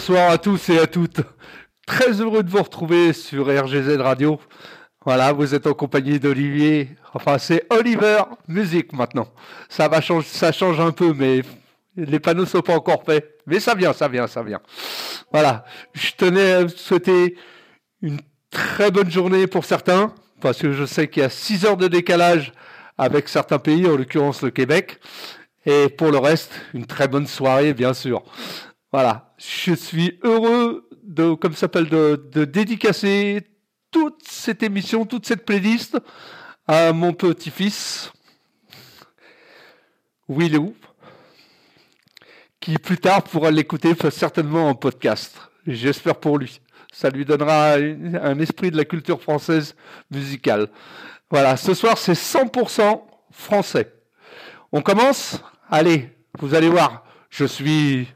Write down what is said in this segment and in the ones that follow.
bonsoir à tous et à toutes. Très heureux de vous retrouver sur RGZ Radio. Voilà, vous êtes en compagnie d'Olivier. Enfin, c'est Oliver Musique maintenant. Ça va changer, ça change un peu, mais les panneaux sont pas encore faits. Mais ça vient, ça vient, ça vient. Voilà. Je tenais à souhaiter une très bonne journée pour certains, parce que je sais qu'il y a 6 heures de décalage avec certains pays, en l'occurrence le Québec. Et pour le reste, une très bonne soirée, bien sûr. Voilà, je suis heureux de, comme s'appelle, de, de, dédicacer toute cette émission, toute cette playlist à mon petit-fils, Willou, qui plus tard pourra l'écouter certainement en podcast. J'espère pour lui. Ça lui donnera un esprit de la culture française musicale. Voilà, ce soir c'est 100% français. On commence? Allez, vous allez voir, je suis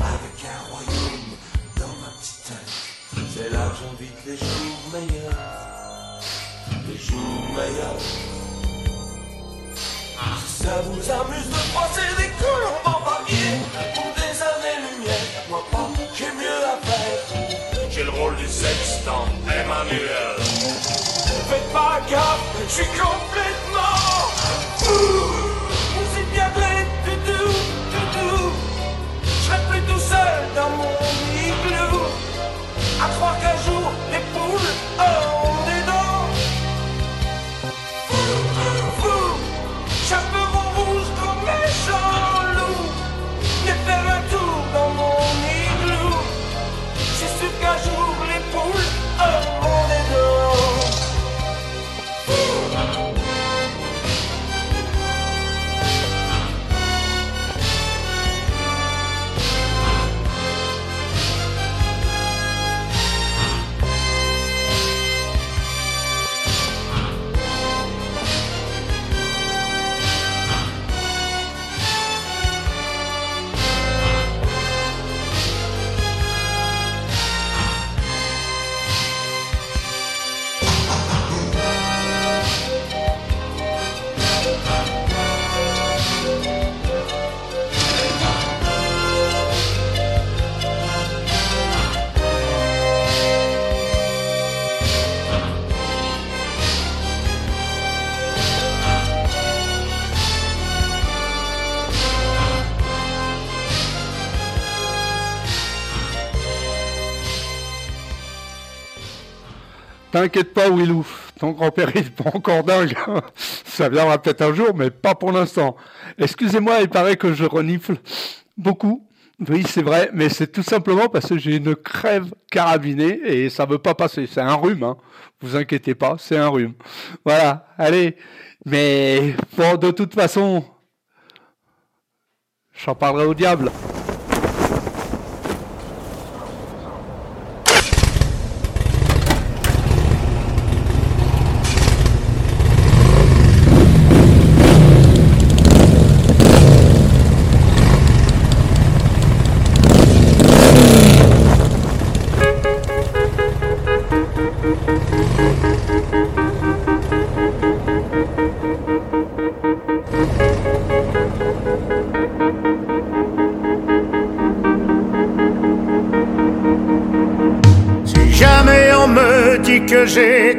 avec un royaume dans ma petite tête, C'est là que j'invite les jours meilleurs, les jours meilleurs. Si ça vous amuse de croiser des colombes embarqués pour des années-lumière, moi pas, j'ai mieux à faire. J'ai le rôle du sextant Emmanuel. Faites pas gaffe, je suis con. À croire qu'un jour, les poules. Oh T'inquiète pas, Willou, ton grand-père est pas encore dingue. Ça viendra peut-être un jour, mais pas pour l'instant. Excusez-moi, il paraît que je renifle beaucoup. Oui, c'est vrai, mais c'est tout simplement parce que j'ai une crève carabinée et ça veut pas passer. C'est un rhume, hein. Vous inquiétez pas, c'est un rhume. Voilà, allez. Mais bon, de toute façon, j'en parlerai au diable.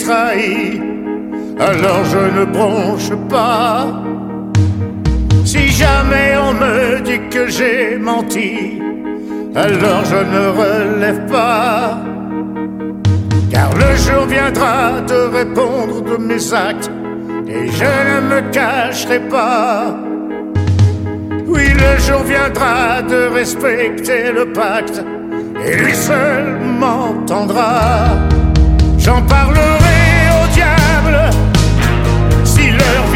Alors je ne bronche pas. Si jamais on me dit que j'ai menti, alors je ne relève pas. Car le jour viendra de répondre de mes actes, et je ne me cacherai pas. Oui, le jour viendra de respecter le pacte, et lui seul m'entendra. J'en parlerai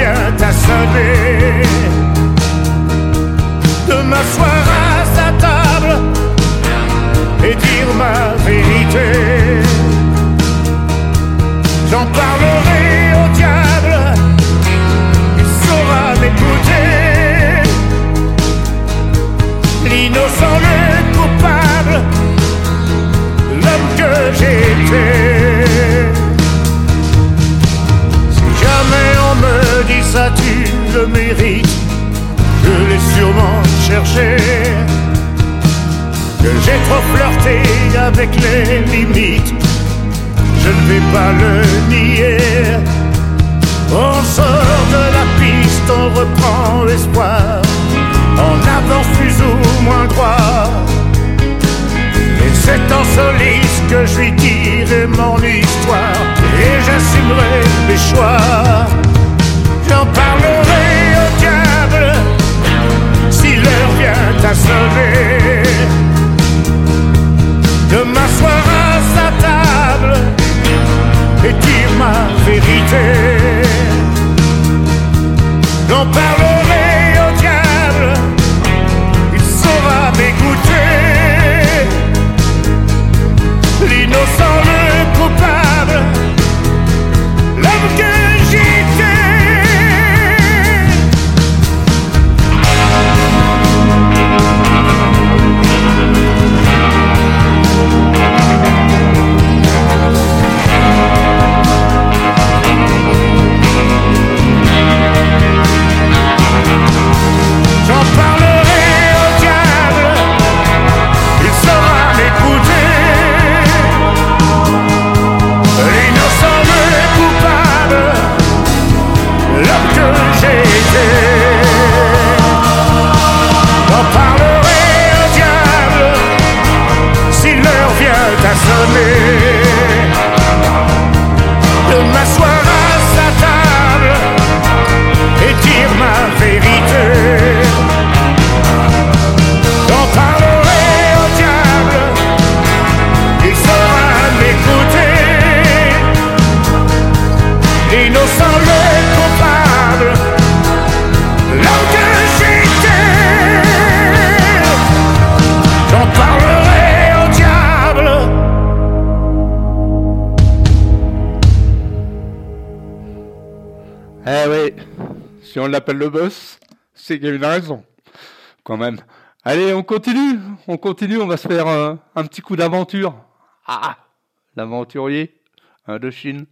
à sonner. De m'asseoir à sa table et dire ma vérité. J'en parlerai au diable, il saura m'écouter. L'innocent, le coupable, l'homme que j'étais. Ça tu le mérites, je l'ai sûrement cherché. Que j'ai trop flirté avec les limites, je ne vais pas le nier. On sort de la piste, on reprend l'espoir, on avance plus ou moins droit. Et c'est en soliste que je lui dirai mon histoire, et j'assumerai mes choix. J'en parlerai au diable si l'heure vient à sonner. De c'est qu'il y a une raison. Quand même. Allez, on continue. On continue. On va se faire euh, un petit coup d'aventure. Ah, l'aventurier de Chine.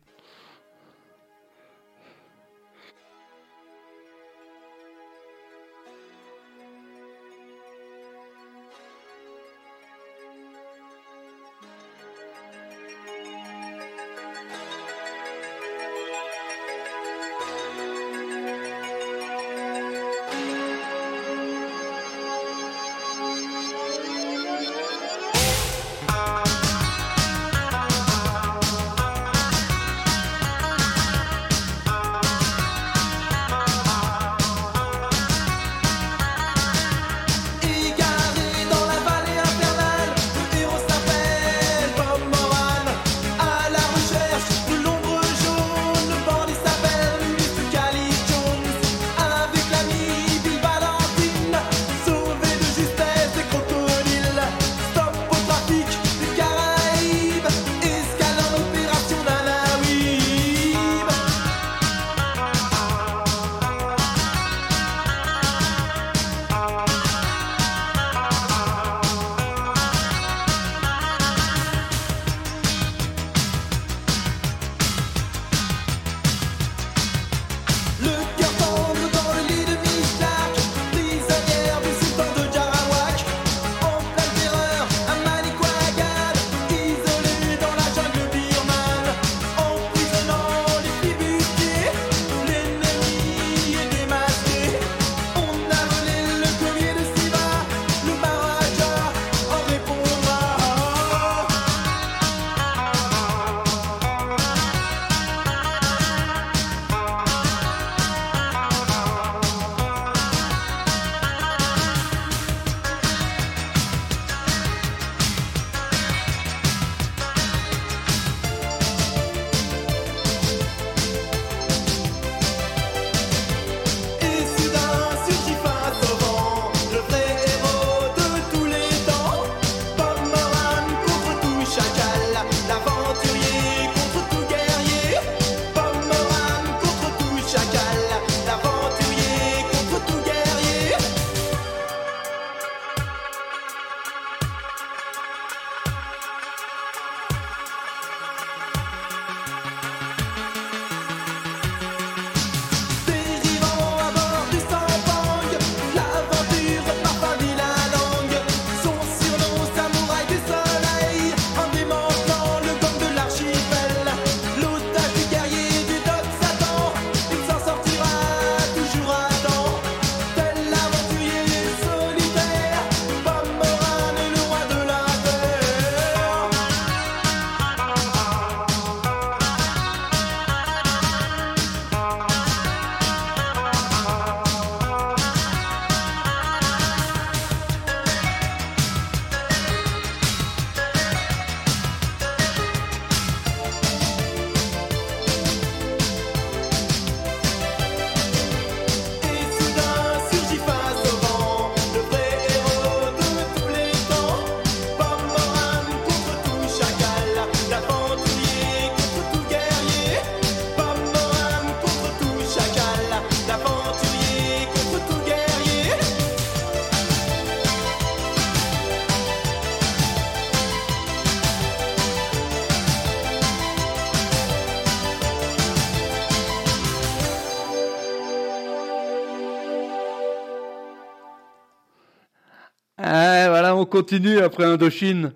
Continue après Indochine.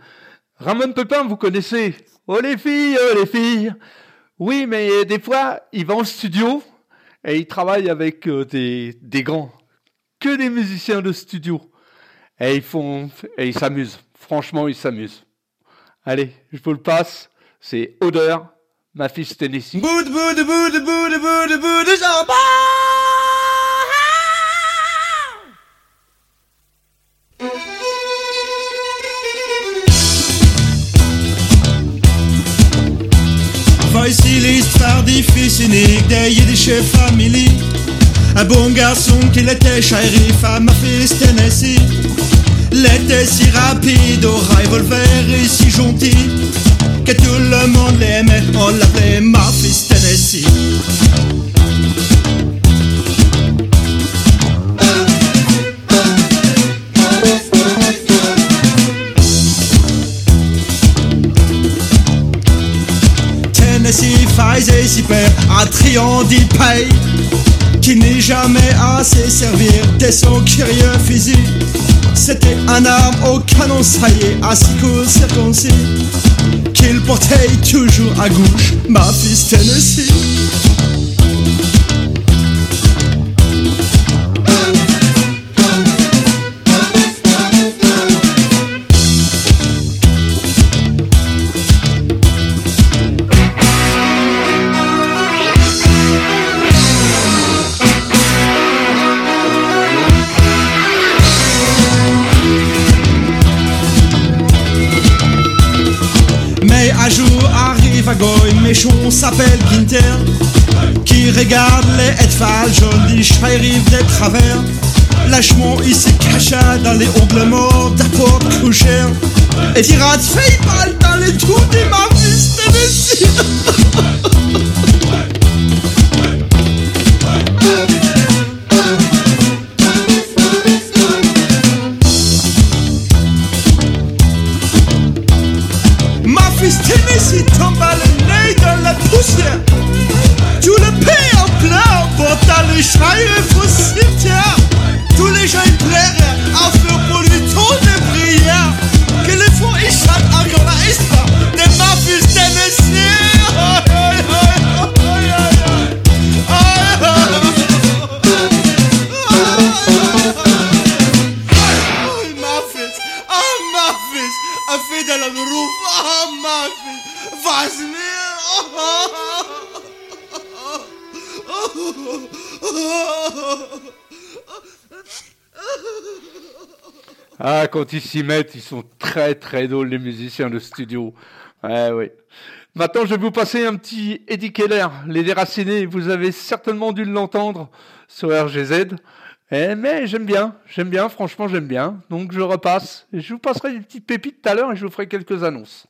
Ramon Pepin, vous connaissez Oh les filles, oh les filles Oui, mais des fois, il va en studio et il travaille avec euh, des, des grands. Que des musiciens de studio. Et ils font, et ils s'amusent. Franchement, ils s'amusent. Allez, je vous le passe. C'est Odeur, ma fille Tennessee. Boud, boud, boud, boud, j'en Voici Family. Un bon garçon qu'il était, shérif à Memphis, Tennessee. L'était si rapide au revolver et si gentil que tout le monde l'aimait. On l'appelait Memphis, Tennessee. Tennessee faisait si peur à Triandy Pay qui n'est jamais assez servir de son curieux fusil. C'était un arme au canon saillé, six coups circoncis, qu'il portait toujours à gauche, ma fils Tennessee. Méchant s'appelle Ginter, qui regarde les étoiles jolies, shérif des travers. Lâchement, il se cacha dans les ongles morts d'apport couchère, et tira de dans les trous des Memphis, Tennessee. Quand ils s'y mettent, ils sont très très drôles, les musiciens de studio. Ouais, oui. Maintenant, je vais vous passer un petit Eddie Keller, Les Déracinés. Vous avez certainement dû l'entendre sur RGZ. Eh, mais j'aime bien, j'aime bien, franchement, j'aime bien. Donc, je repasse. Je vous passerai des petites pépites tout à l'heure et je vous ferai quelques annonces.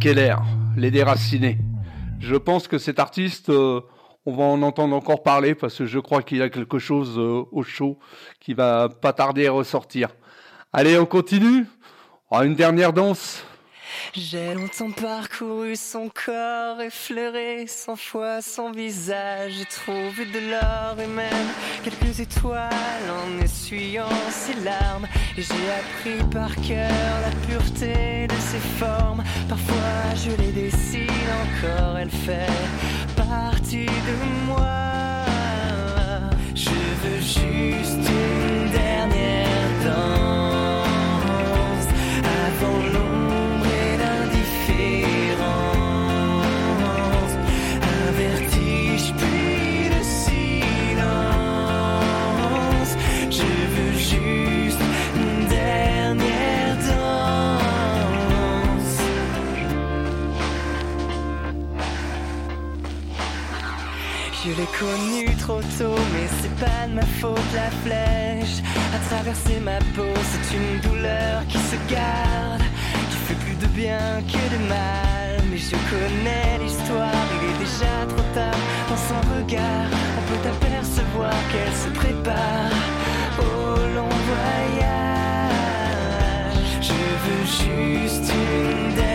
Keller, Les Déracinés. Je pense que cet artiste, euh, on va en entendre encore parler parce que je crois qu'il y a quelque chose euh, au show qui va pas tarder à ressortir. Allez, on continue. Oh, une dernière danse. J'ai longtemps parcouru son corps, effleuré cent fois son visage. J'ai trouvé de l'or et quelques étoiles en essuyant ses larmes. J'ai appris par cœur la pureté de formes. Parfois je les dessine encore, elle fait partie de moi. Mais c'est pas de ma faute la flèche. A traverser ma peau, c'est une douleur qui se garde, qui fait plus de bien que de mal. Mais je connais l'histoire, il est déjà trop tard. Dans son regard, on peut apercevoir qu'elle se prépare au long voyage. Je veux juste une dernière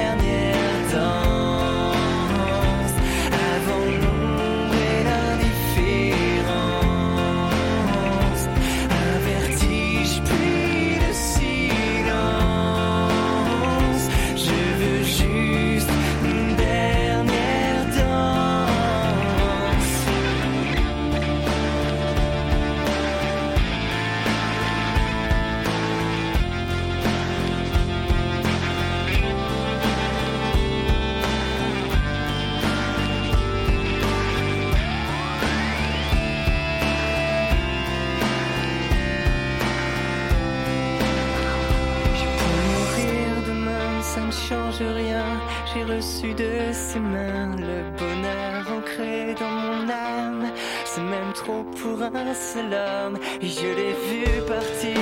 reçu de ses mains le bonheur ancré dans mon âme. C'est même trop pour un seul homme. Et je l'ai vu partir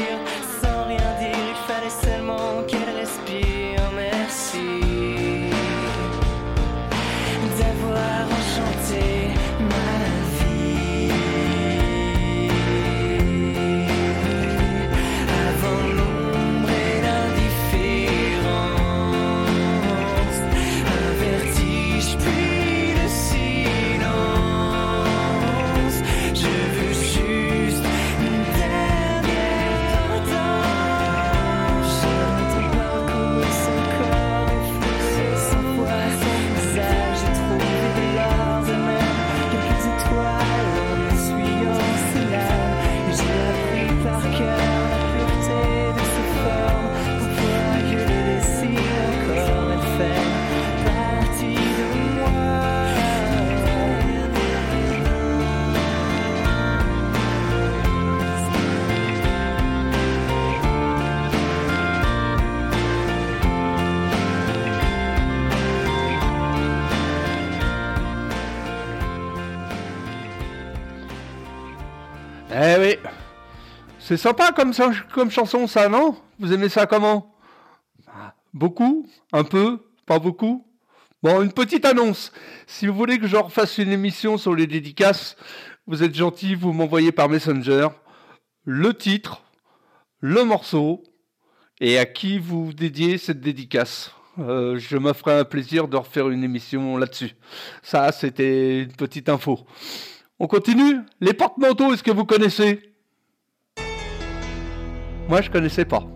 C'est sympa comme, comme chanson, ça, non? Vous aimez ça comment? Ah, Beaucoup Un peu Pas beaucoup Bon, une petite annonce. Si vous voulez que je refasse une émission sur les dédicaces, vous êtes gentil, vous m'envoyez par Messenger le titre, le morceau et à qui vous dédiez cette dédicace. Euh, je me ferai un plaisir de refaire une émission là-dessus. Ça, c'était une petite info. On continue Les porte-manteaux, est-ce que vous connaissez? Moi, je connaissais pas.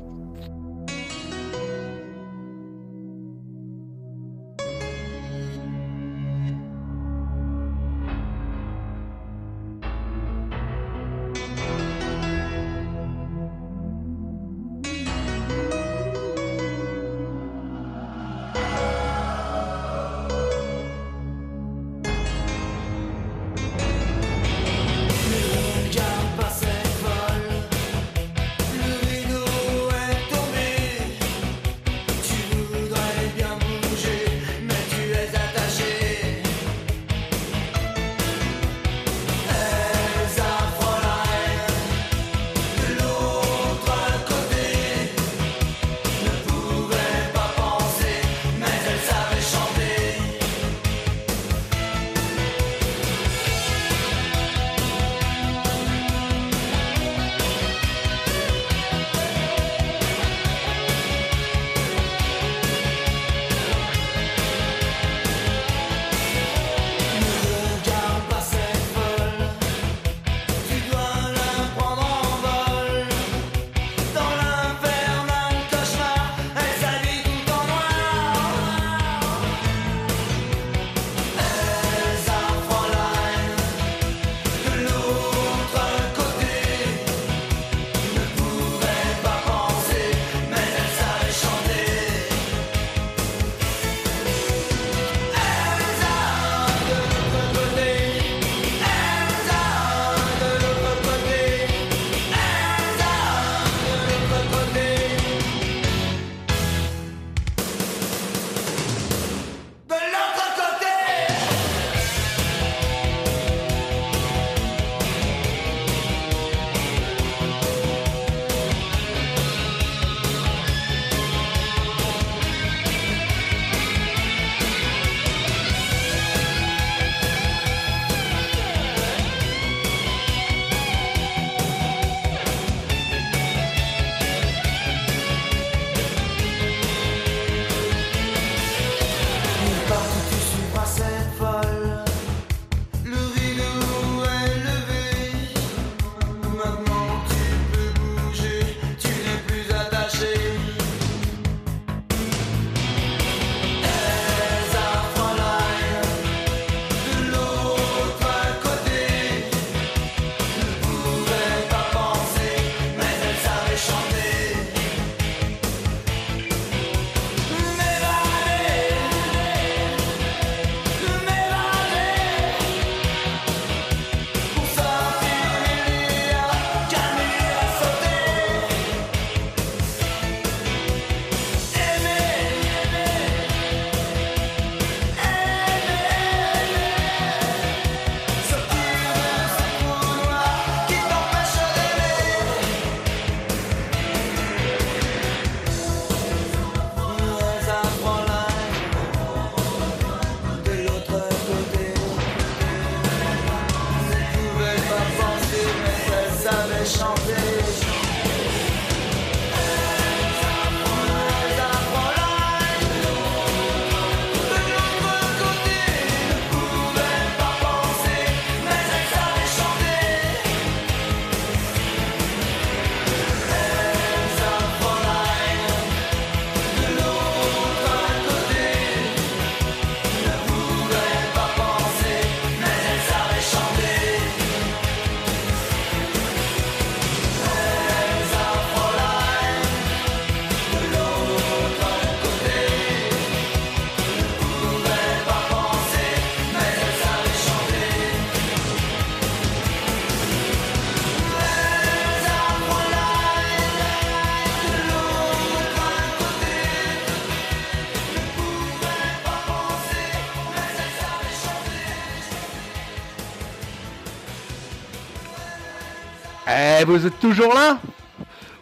Eh, vous êtes toujours là?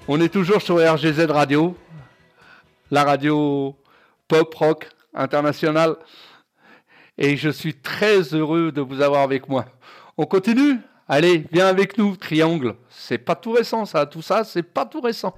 On est toujours sur RGZ Radio, la radio pop rock internationale. Et je suis très heureux de vous avoir avec moi. On continue? Allez, viens avec nous, Triangle. C'est pas tout récent, ça. Tout ça, c'est pas tout récent.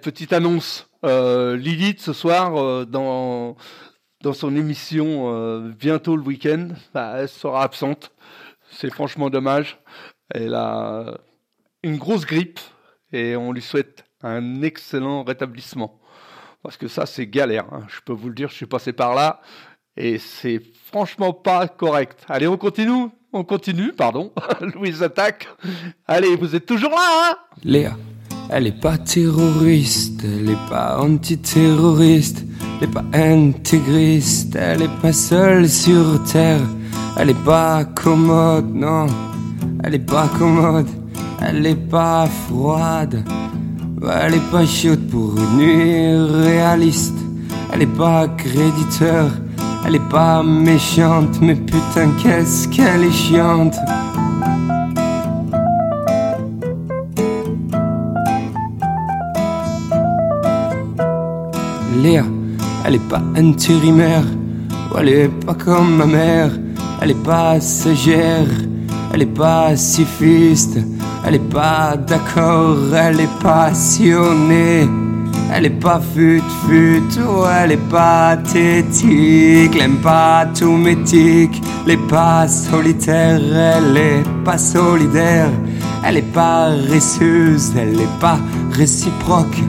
Petite annonce. Euh, Lilith, ce soir, euh, dans, dans son émission euh, Bientôt le week-end, bah, elle sera absente. C'est franchement dommage. Elle a une grosse grippe et on lui souhaite un excellent rétablissement. Parce que ça, c'est galère. Hein. Je peux vous le dire, je suis passé par là et c'est franchement pas correct. Allez, on continue On continue, pardon. Louise attaque. Allez, vous êtes toujours là, hein? Léa. Elle est pas terroriste, elle est pas antiterroriste, elle est pas intégriste, elle est pas seule sur terre, elle est pas commode, non, elle est pas commode, elle est pas froide, elle est pas chaude pour une nuit réaliste, elle est pas créditeur, elle est pas méchante, mais putain qu'est-ce qu'elle est chiante. Elle est pas intérimaire, elle est pas comme ma mère, elle est pas sagère, elle est pas sifiste, elle est pas d'accord, elle est passionnée. Elle est pas fut fut, elle est pas tétique, elle aime pas tout métique, elle est pas solitaire, elle est pas solidaire, elle est pas récieuse, elle est pas réciproque.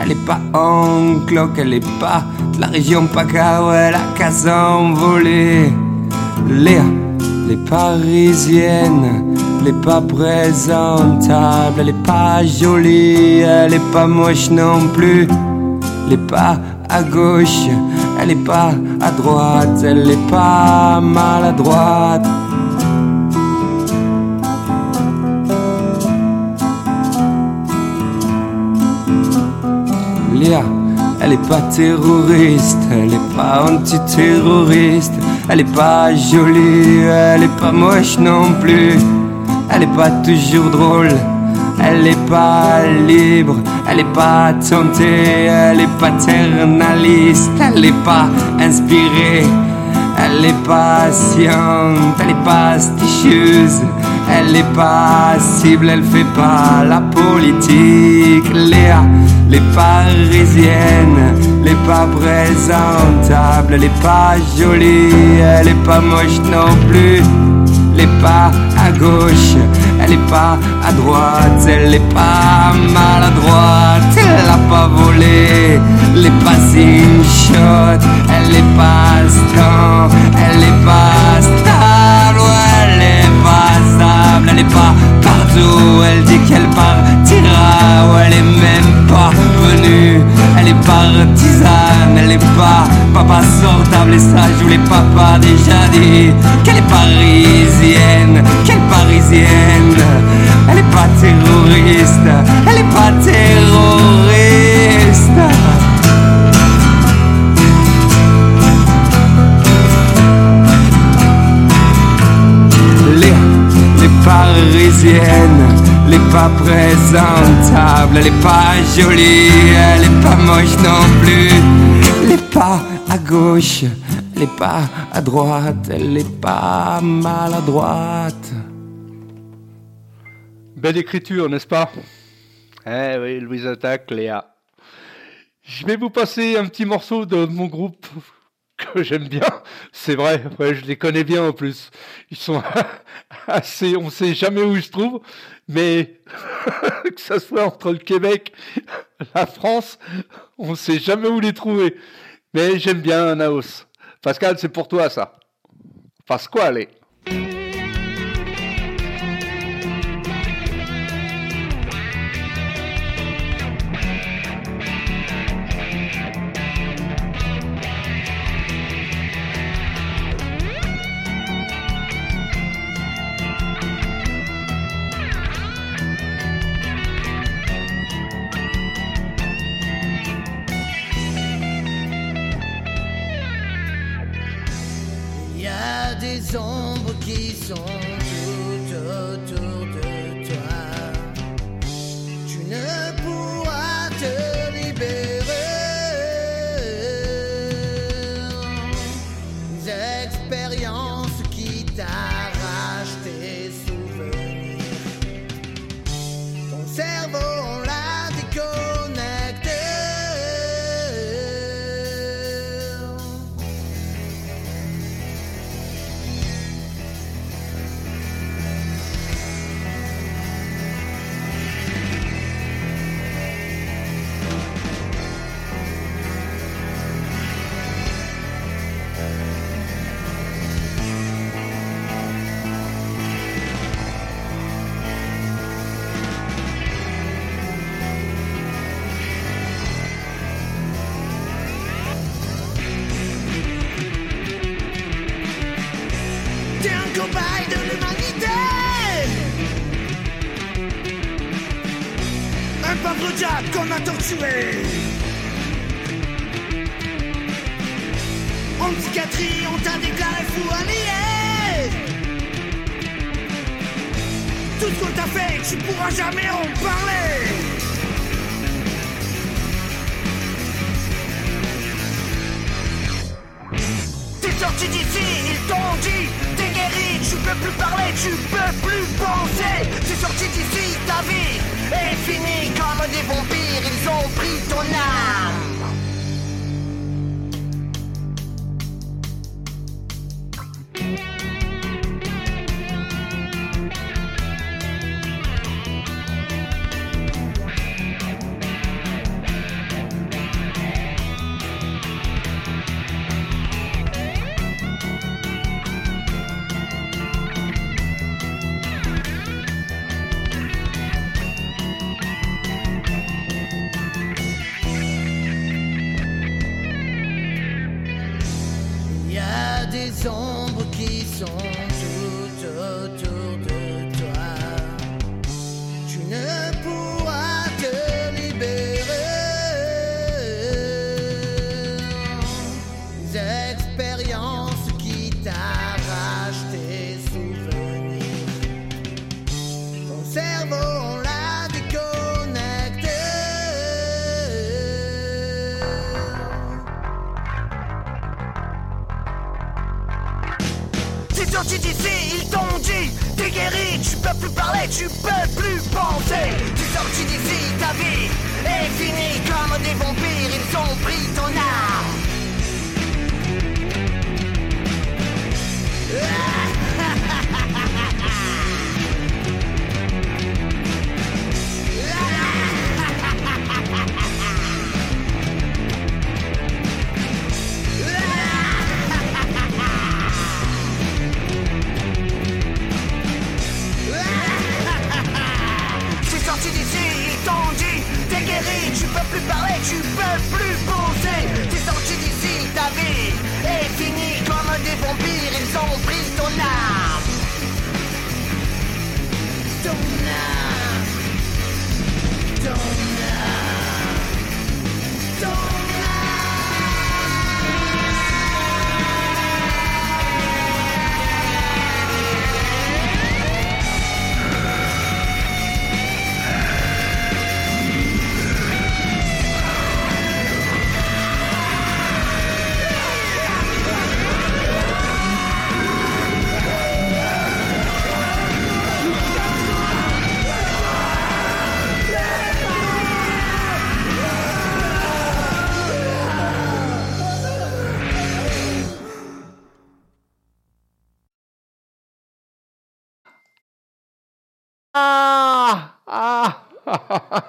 Elle est pas cloque, elle est pas de la région PACA, ouais, la case envolée. Léa, les parisiennes, elle est pas présentable, elle est pas jolie, elle est pas moche non plus. Elle est pas à gauche, elle est pas à droite, elle est pas maladroite. Léa, elle est pas terroriste, elle est pas antiterroriste, elle est pas jolie, elle est pas moche non plus, elle est pas toujours drôle, elle est pas libre, elle est pas tentée, elle est paternaliste, elle est pas inspirée, elle est patiente, elle est pas stichieuse, elle est pas cible, elle fait pas la politique. Léa, les parisiennes, les pas présentables, est pas jolie, elle est pas moche non plus. Elle est pas à gauche, elle est pas à droite, elle est pas maladroite, elle a pas volé, elle est pas shot, elle est pas stan, elle est pas stable, stable, elle est pas partout, elle dit qu'elle partira, ou elle est même pas venue, elle est partisane, elle est pas papa sortable et ça je vous l'ai papa déjà dit, qu'elle est parisienne, qu'elle parisienne, elle est pas terroriste, elle est pas terroriste. Les parisiennes, elle est pas présentable, elle est pas jolie, elle est pas moche non plus, elle est pas à gauche, elle est pas à droite, elle est pas maladroite. Belle écriture, n'est-ce pas? Eh oui, Louise Attaque, Léa. Je vais vous passer un petit morceau de mon groupe j'aime bien. C'est vrai, ouais, je les connais bien en plus. Ils sont assez, on sait jamais où ils se trouvent, mais que ça soit entre le Québec, la France, on sait jamais où les trouver. Mais j'aime bien Naos. Pascal, c'est pour toi ça. Pasquale. Sorti d'ici, ils t'ont dit T'es guéri, tu peux plus parler, tu peux plus penser. T'es sorti d'ici, ta vie est finie Comme des vampires, plus parler, tu peux plus penser T'es sorti d'ici, ta vie est finie Comme des vampires, ils ont pris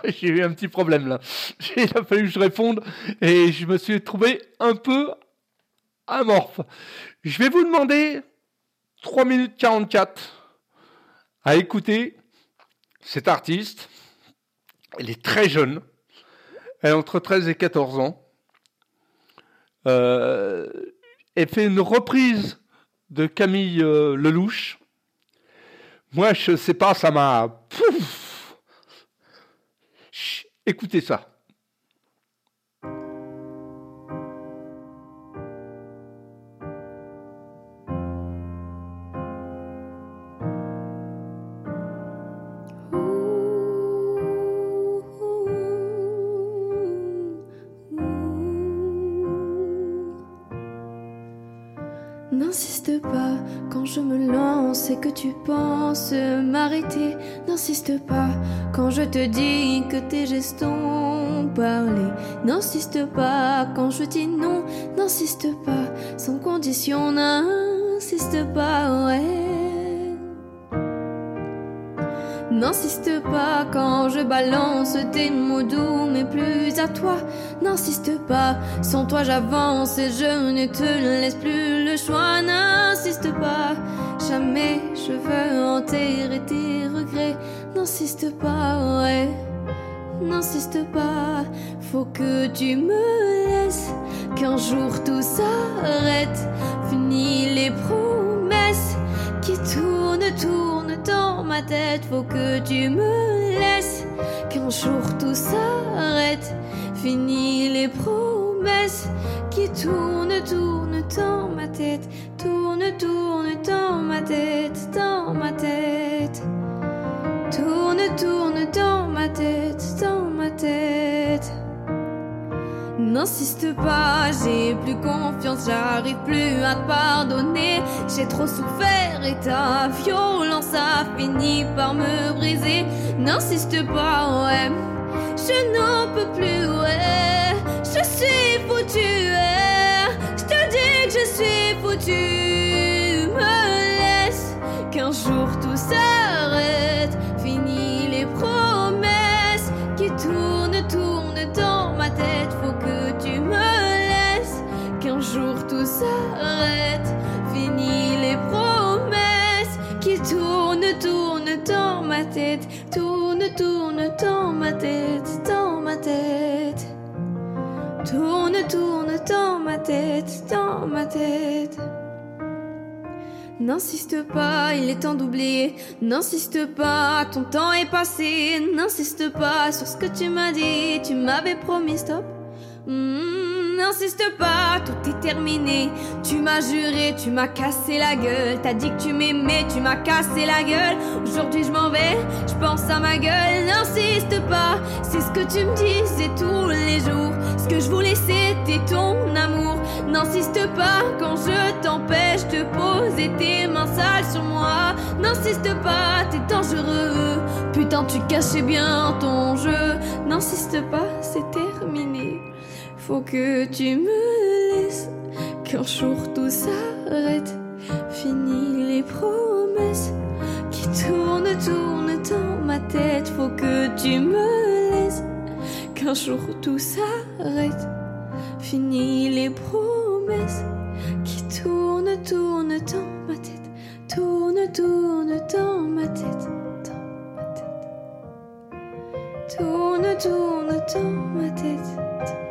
J'ai eu un petit problème là. Il a fallu que je réponde et je me suis trouvé un peu amorphe. Je vais vous demander 3 minutes 44 à écouter cet artiste. Elle est très jeune. Elle a entre 13 et 14 ans. Euh, elle fait une reprise de Camille euh, Lelouch. Moi, je sais pas, ça m'a. Écoutez ça. N'insiste pas quand je me lance et que tu penses m'arrêter. N'insiste pas quand je te dis que tes gestes ont parlé. N'insiste pas quand je dis non. N'insiste pas sans condition. N'insiste pas, ouais. N'insiste pas quand je balance tes mots doux, mais plus à toi. N'insiste pas, sans toi j'avance et je ne te laisse plus le choix. N'insiste pas, jamais je veux enterrer tes N'insiste pas, ouais. N'insiste pas, faut que tu me laisses. Qu'un jour tout s'arrête, fini les promesses qui tournent, tournent dans ma tête. Faut que tu me laisses. Qu'un jour tout s'arrête, fini les promesses qui tournent, tournent dans ma tête. Tourne, tourne dans ma tête, dans ma tête. Tourne, tourne dans ma tête, dans ma tête. N'insiste pas, j'ai plus confiance, j'arrive plus à te pardonner. J'ai trop souffert et ta violence a fini par me briser. N'insiste pas, ouais, je n'en peux plus, ouais. Je suis foutu, ouais. Je te dis que je suis foutu. Me laisse qu'un jour tout s'arrête. Ma tête. Tourne, tourne dans ma tête, dans ma tête. Tourne, tourne dans ma tête, dans ma tête. N'insiste pas, il est temps d'oublier. N'insiste pas, ton temps est passé. N'insiste pas sur ce que tu m'as dit. Tu m'avais promis stop. Hmm, n'insiste pas, tout est terminé. Tu m'as juré, tu m'as cassé la gueule. T'as dit que tu m'aimais, tu m'as cassé la gueule. Aujourd'hui je m'en vais, je pense à ma gueule. N'insiste pas, c'est ce que tu me disais tous les jours. Ce que je voulais c'était ton amour. N'insiste pas quand je t'empêche de poser tes mains sales sur moi. N'insiste pas, t'es dangereux. Putain, tu cachais bien ton jeu. N'insiste pas, terminé. Faut que tu me laisses qu'un jour tout s'arrête. Fini les promesses qui tournent, tournent dans ma tête. Faut que tu me laisses qu'un jour tout s'arrête. Fini les promesses qui tournent, tournent dans ma tête. Tourne, tourne dans ma tête. Dans ma tête. Tourne, tourne dans ma tête.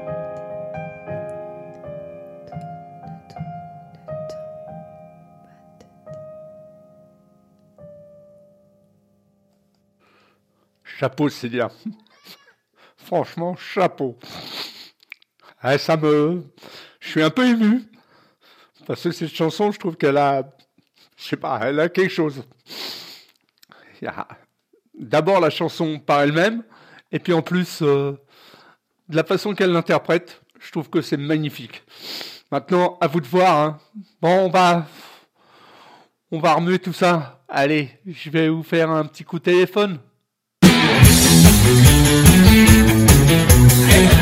Chapeau, Célia. Franchement, chapeau. Ah, ça me. Je suis un peu ému. Parce que cette chanson, je trouve qu'elle a. Je sais pas, elle a quelque chose. D'abord la chanson par elle-même, et puis en plus, euh, de la façon qu'elle l'interprète, je trouve que c'est magnifique. Maintenant, à vous de voir. Hein. Bon, on va. On va remuer tout ça. Allez, je vais vous faire un petit coup de téléphone. Quelque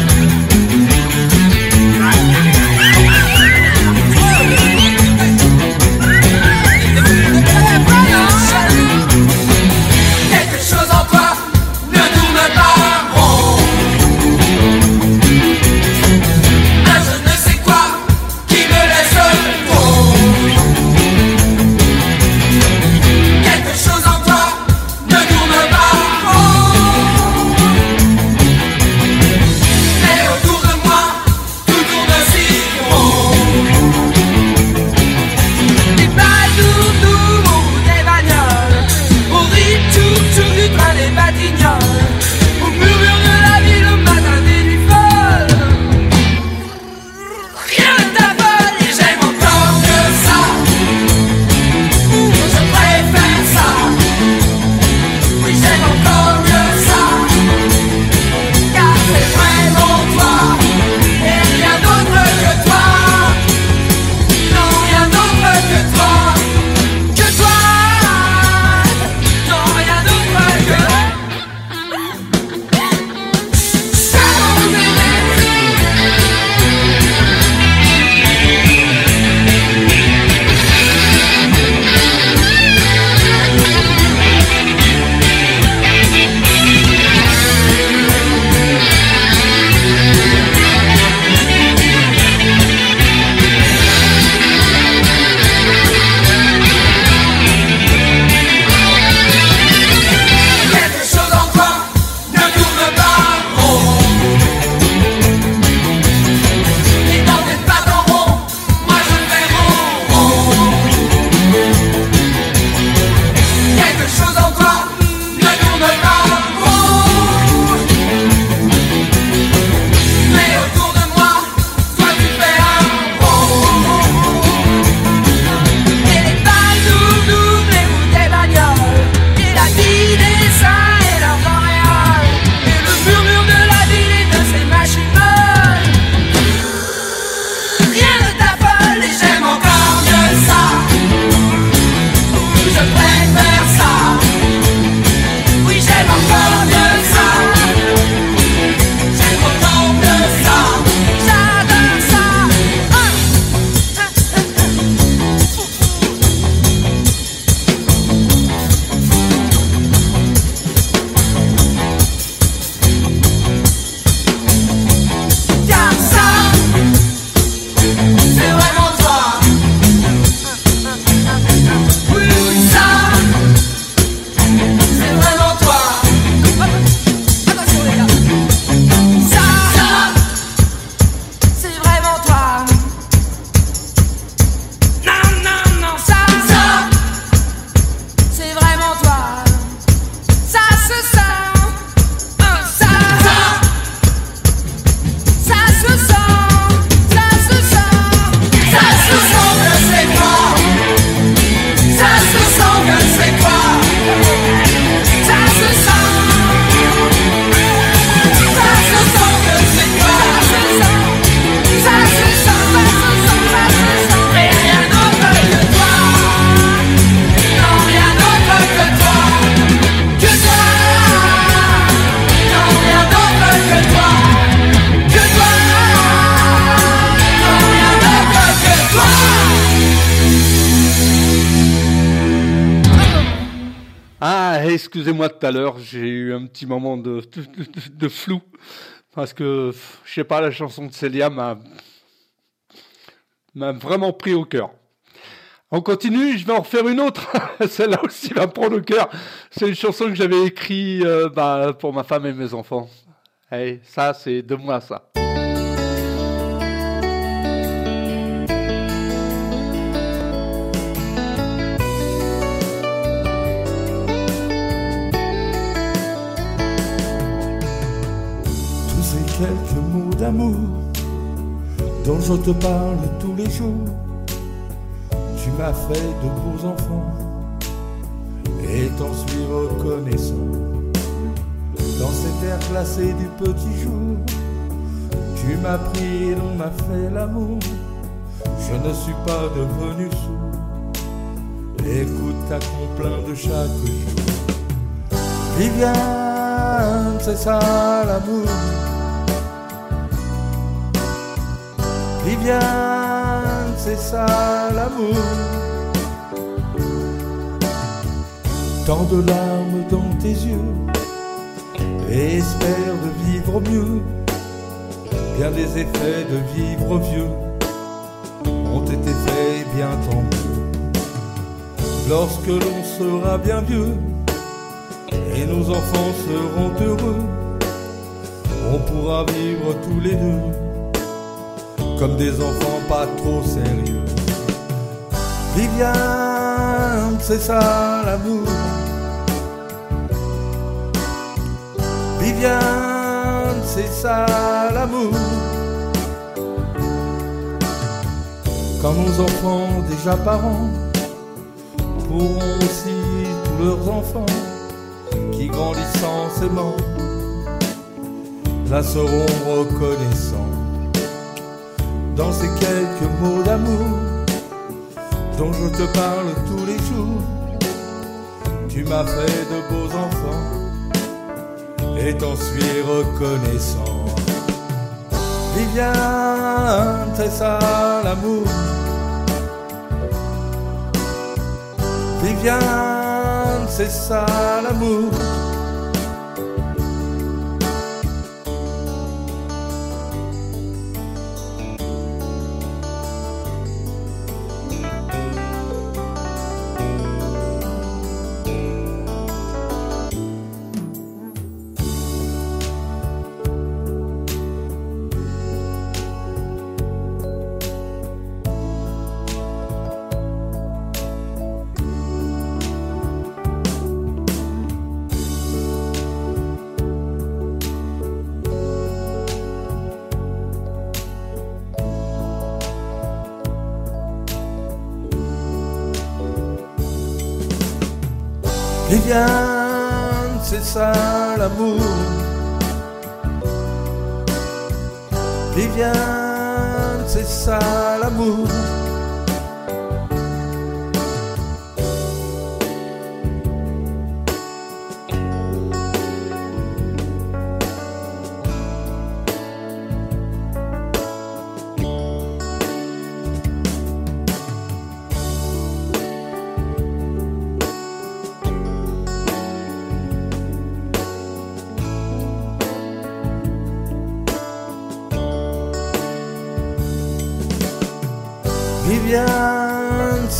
de, flou. Parce que, je sais pas, la chanson de Célia m'a m'a vraiment pris au cœur. On continue, je vais en refaire une autre. Celle-là aussi va me prendre au cœur. C'est une chanson que j'avais écrite euh, bah, pour ma femme et mes enfants. Et ça, c'est de moi, ça. D'amour dont je te parle tous les jours tu m'as fait de beaux enfants et t'en suis reconnaissant. Dans cette air glacée du petit jour, tu m'as pris et l'on m'a fait l'amour. Je ne suis pas devenu sourd. Écoute ta complainte de chaque jour. Viviane, c'est ça l'amour. Viviane, c'est ça l'amour. Tant de larmes dans tes yeux, et espère de vivre mieux. Bien des effets de vivre vieux ont été faits bien tant mieux. Lorsque l'on sera bien vieux, et nos enfants seront heureux, on pourra vivre tous les deux comme des enfants pas trop sérieux. Viviane, c'est ça l'amour. Viviane, c'est ça l'amour. Quand nos enfants, déjà parents, pourront aussi tous leurs enfants qui grandissant s'aimant, la seront reconnaissants dans ces quelques mots d'amour dont je te parle tous les jours. Tu m'as fait de beaux enfants et t'en suis reconnaissant. Viviane, c'est ça l'amour. Viviane, c'est ça l'amour.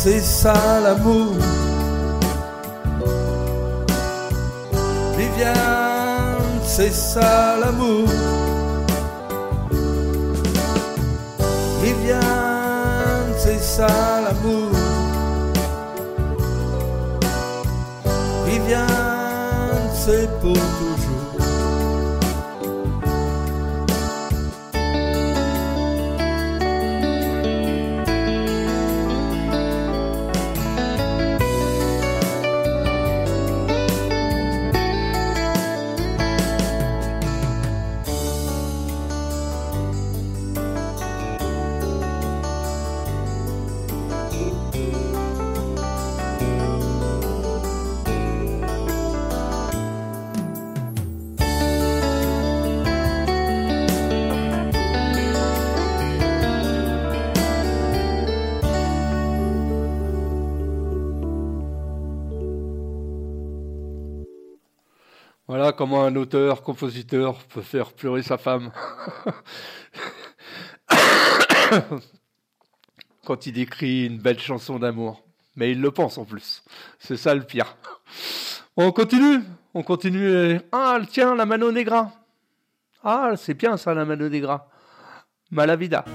C'est ça l'amour. Viviane, c'est ça l'amour. Viviane, c'est ça l'amour. Viviane, c'est pour. Comment un auteur, compositeur peut faire pleurer sa femme. Quand il écrit une belle chanson d'amour. Mais il le pense en plus. C'est ça le pire. On continue On continue. Ah, tiens, la Mano Negra. Ah, c'est bien ça, la Mano Negra. Malavida.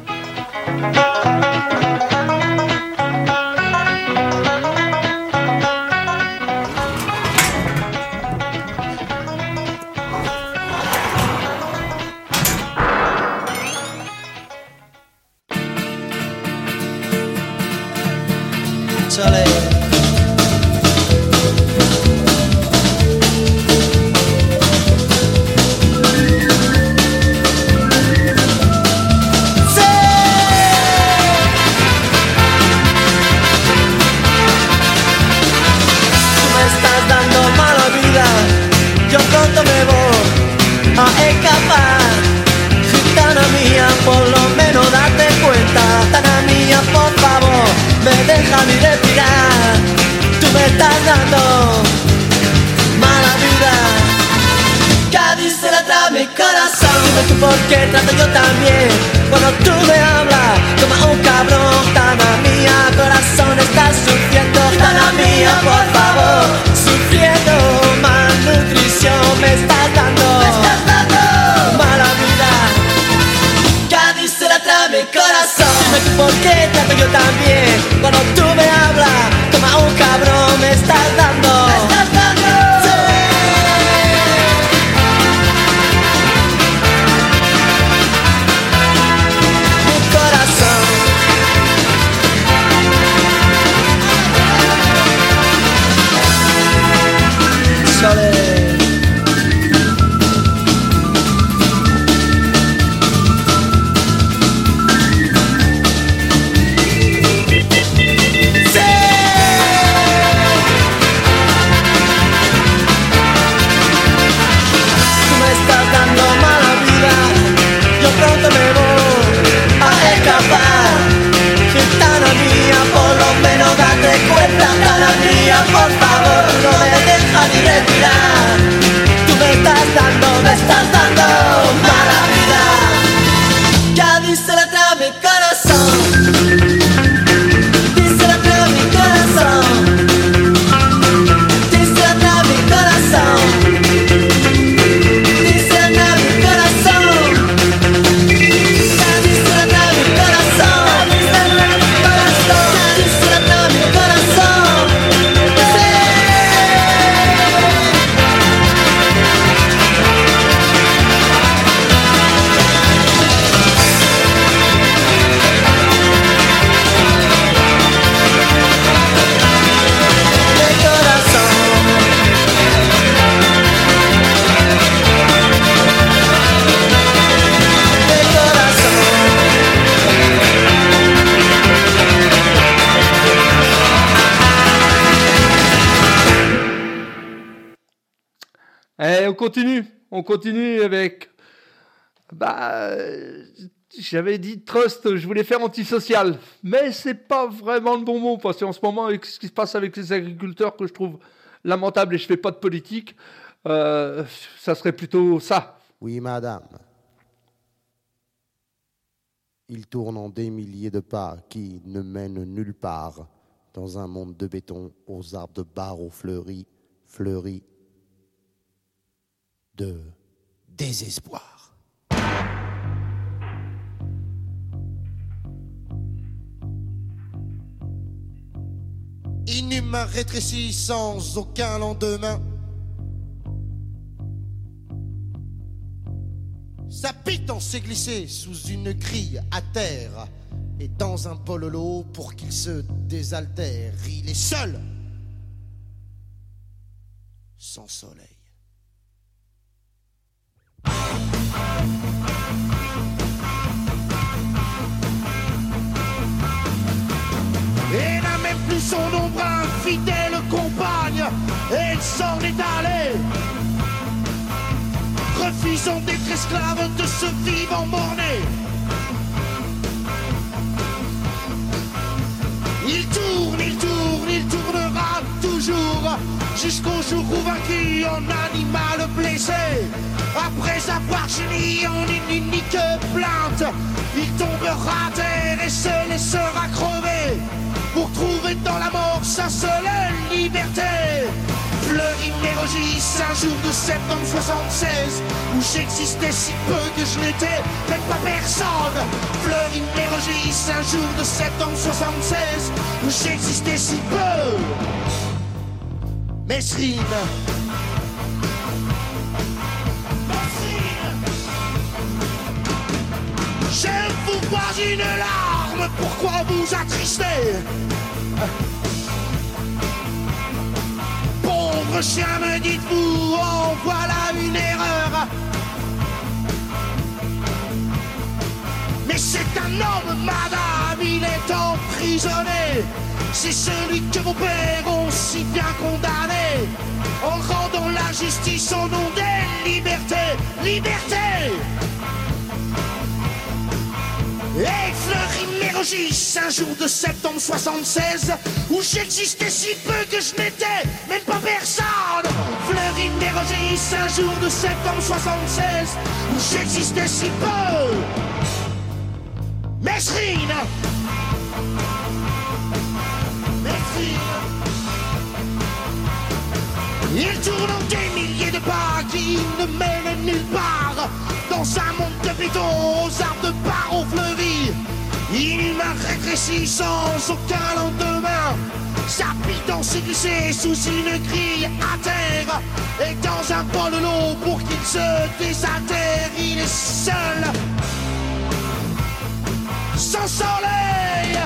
On continue avec. Bah, j'avais dit trust, je voulais faire antisocial, mais c'est pas vraiment le bon mot parce qu'en ce moment, avec ce qui se passe avec les agriculteurs, que je trouve lamentable et je fais pas de politique, euh, ça serait plutôt ça. Oui, madame. Il tourne en des milliers de pas qui ne mènent nulle part dans un monde de béton aux arbres de barreaux fleuris, fleuris de désespoir. Inhumain rétréci sans aucun lendemain. Sa pitance s'est glissée sous une grille à terre et dans un pololo pour qu'il se désaltère. Il est seul, sans soleil. Et n'a même plus son ombre fidèle compagne, elle s'en est allée. Refusant d'être esclave de ce vivant borné. Il tourne, il tourne, il tournera Jusqu'au jour où vaincu en animal blessé. Après avoir gémi en une unique plainte Il tombera à terre et se laissera crever. Pour trouver dans la mort sa seule liberté. Fleury Mérogis, un jour de septembre 76 Où j'existais si peu que je n'étais même pas personne. Fleury Mérogis, un jour de septembre 76 Où j'existais si peu Mesrine. Je vous vois une larme, pourquoi vous attrister Pauvre chien, me dites-vous, oh voilà une erreur. Mais c'est un homme, madame, il est emprisonné c'est celui que vos pères ont si bien condamné en rendant la justice au nom des libertés. Liberté Et Fleury Mérogis, un jour de septembre 76, où j'existais si peu que je n'étais même pas personne. Fleury Mérogis, un jour de septembre 76, où j'existais si peu. Mesrine Il tourne en des milliers de pas qui ne mènent nulle part. Dans un monde de béton aux arbres de barreaux fleuris Inhumain rétréci sans aucun lendemain. Sa pitance s'est sous une grille à terre Et dans un bol de l'eau pour qu'il se désaltère Il est seul. Sans soleil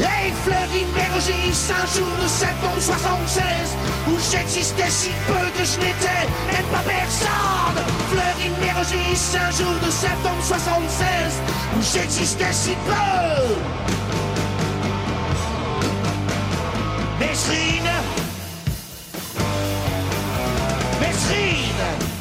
et Fleury Mérogis, un jour de septembre 76 Où j'existais si peu que je n'étais même pas personne. Fleury Mérogis, un jour de septembre 76 Où j'existais si peu. Mesrine. Mesrine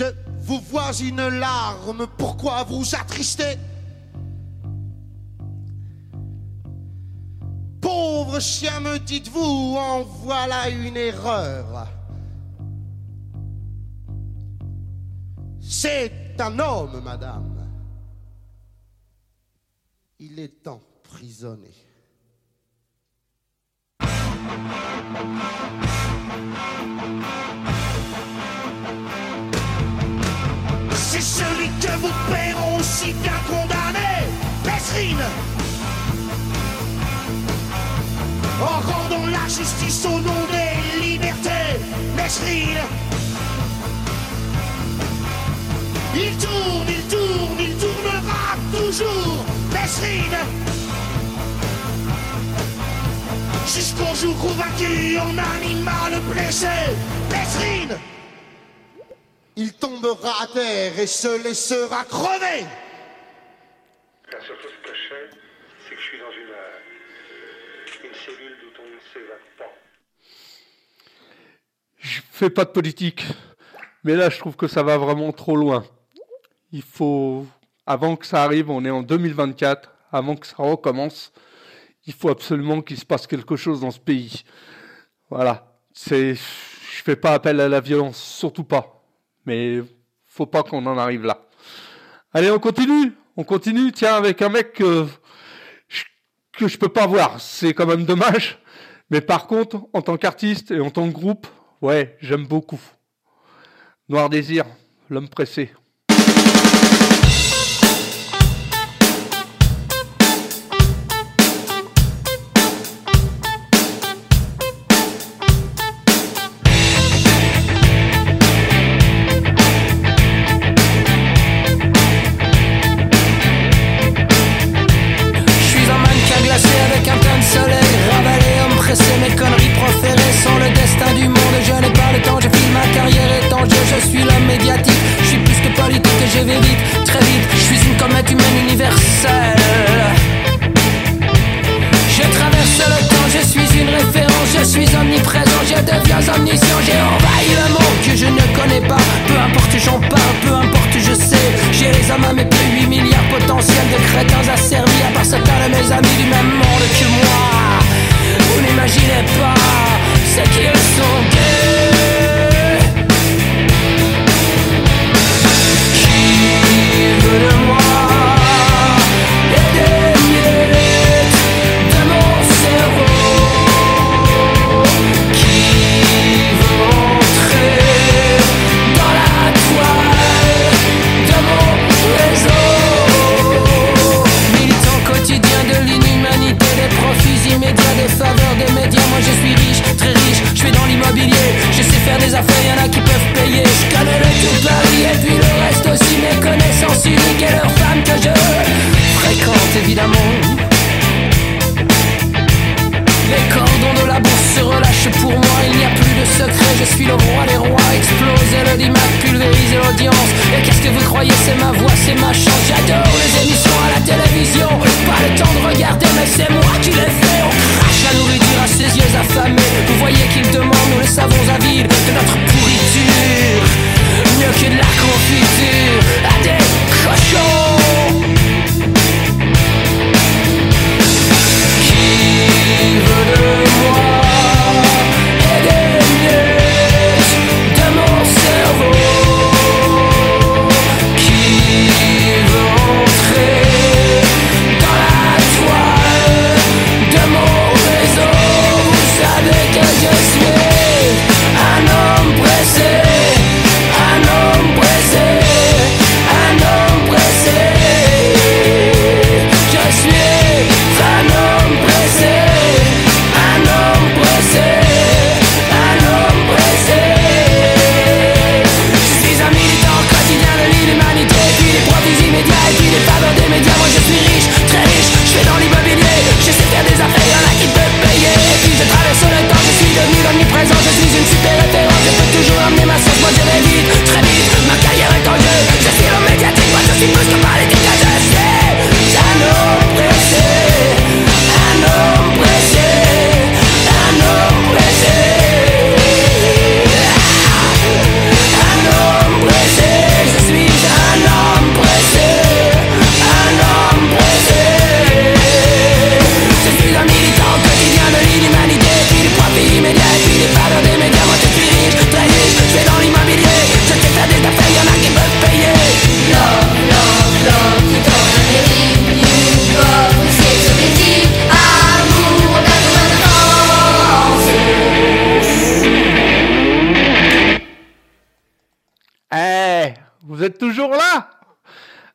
Je vous vois une larme, pourquoi vous attrister Pauvre chien, me dites-vous, en voilà une erreur. C'est un homme, madame. Il est emprisonné. C'est celui que vos pères ont si bien condamné, Mesrine En rendant la justice au nom des libertés, Mesrine Il tourne, il tourne, il tournera toujours, Mesrine Jusqu'au jour où vaincu en animal blessé, Mesrine il tombera à terre et se laissera crever. La seule chose que je sais, c'est que je suis dans une, euh, une cellule d'où on ne s'évade pas. Je fais pas de politique, mais là je trouve que ça va vraiment trop loin. Il faut, avant que ça arrive, on est en 2024, avant que ça recommence, il faut absolument qu'il se passe quelque chose dans ce pays. Voilà, c'est, je fais pas appel à la violence, surtout pas. Mais faut pas qu'on en arrive là. Allez, on continue. On continue. Tiens, avec un mec que je, que je peux pas voir. C'est quand même dommage. Mais par contre, en tant qu'artiste et en tant que groupe, ouais, j'aime beaucoup. Noir Désir, l'homme pressé.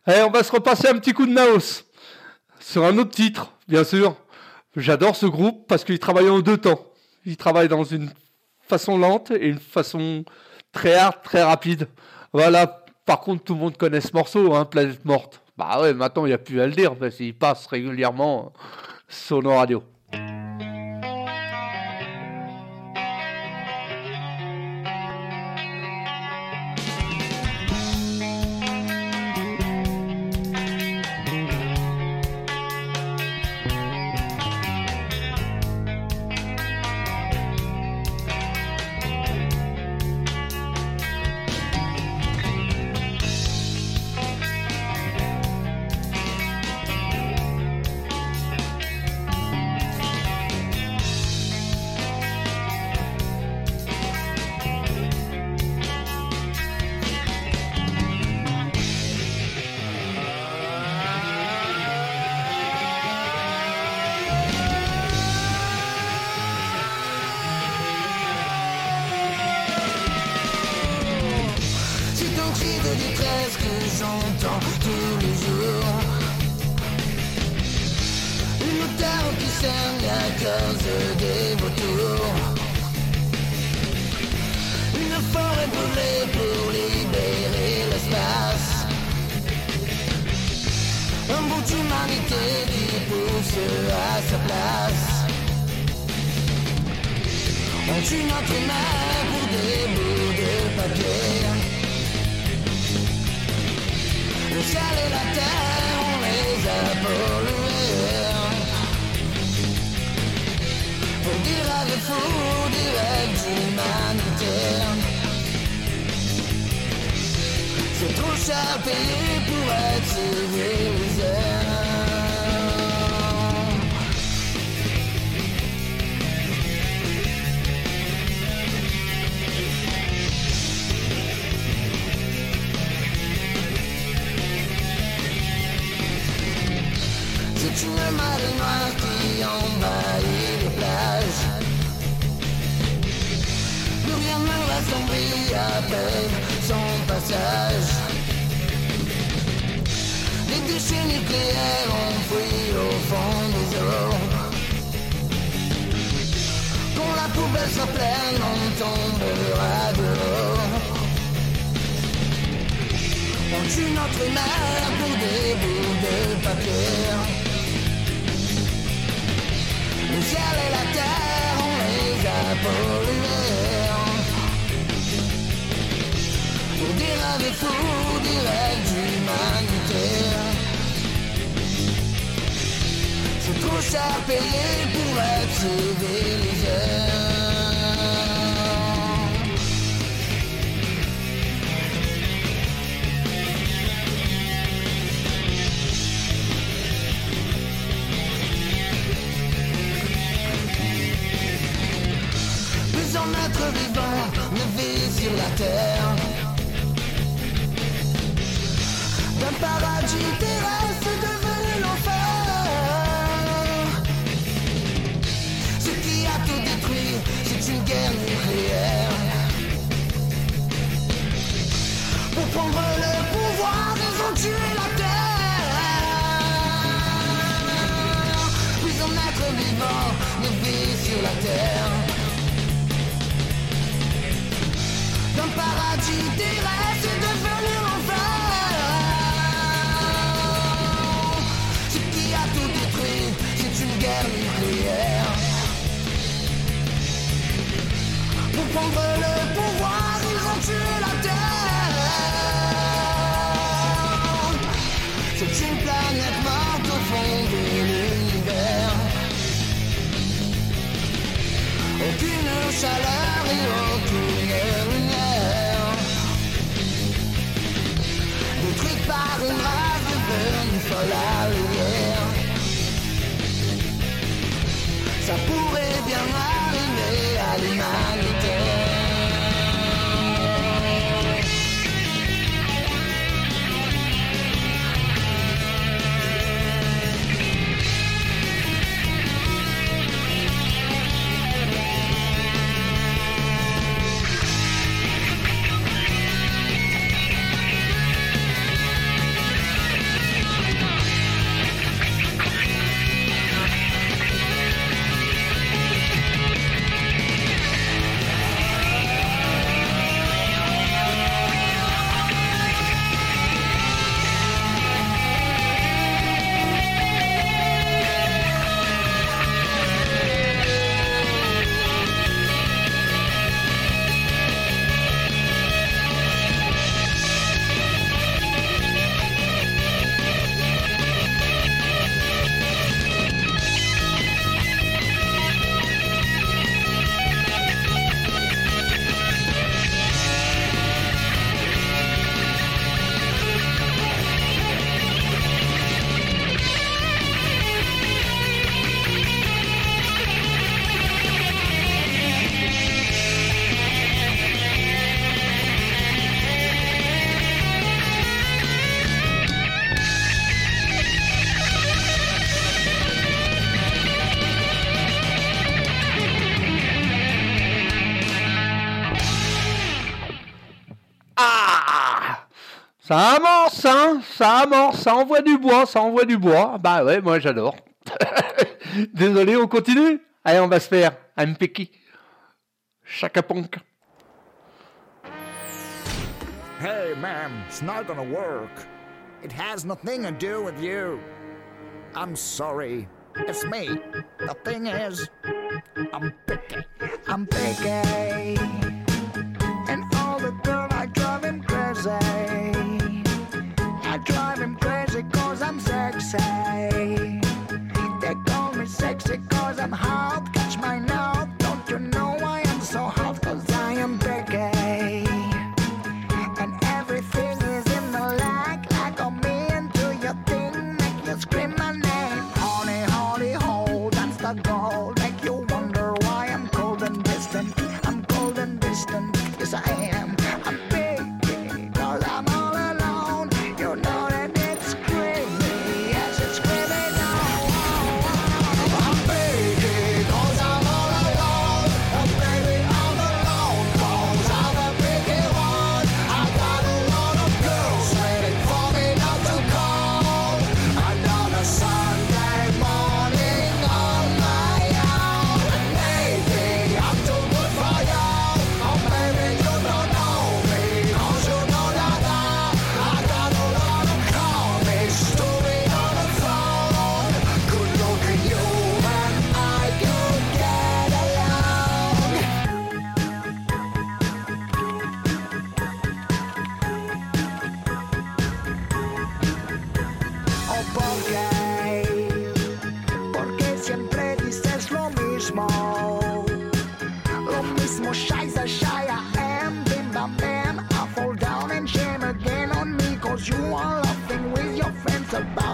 Allez, on va se repasser un petit coup de Naos. Sur un autre titre, bien sûr. J'adore ce groupe parce qu'il travaille en deux temps. Il travaille dans une façon lente et une façon très hard, très rapide. Voilà. Par contre, tout le monde connaît ce morceau, hein, Planète Morte. Bah ouais, maintenant, il n'y a plus à le dire parce qu'il passe régulièrement sur nos radios. Une guerre nucléaire. Pour prendre le pouvoir, ils ont tué la terre. Plus en être vivant ne vit sur la terre. D'un paradis terrestre le pouvoir, ils ont tué la terre. C'est une planète morte au fond de l'univers. Aucune chaleur et aucune lumière Détruite par une rage devenue folle à lumière Ça amorce, hein Ça amorce, ça envoie du bois, ça envoie du bois. Bah ouais, moi j'adore. Désolé, on continue? Allez, on va se faire un Peki. Hey man, it's not gonna work. It has nothing to do with you. I'm sorry. It's me. The thing is, I'm picky. I'm picky. say. They call me sexy cause I'm hot. Cause you are laughing with your friends about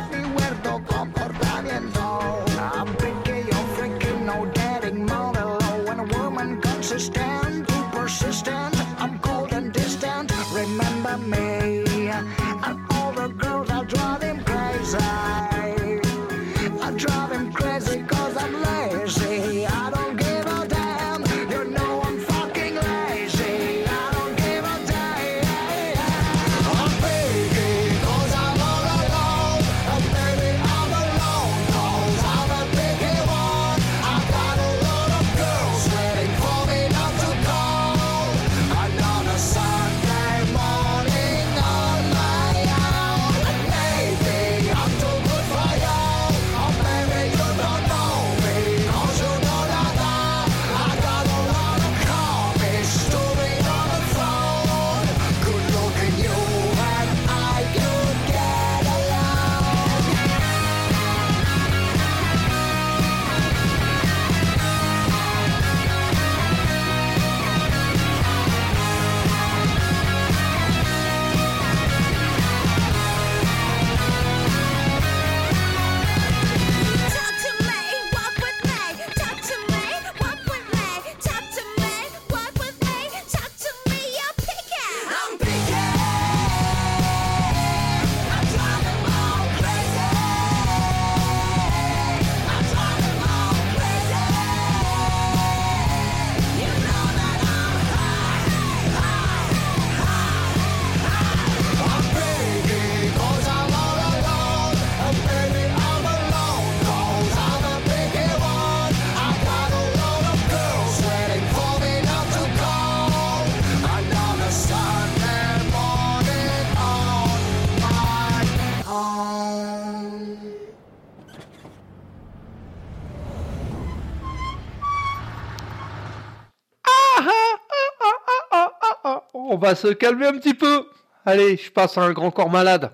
On va se calmer un petit peu. Allez, je passe à un grand corps malade.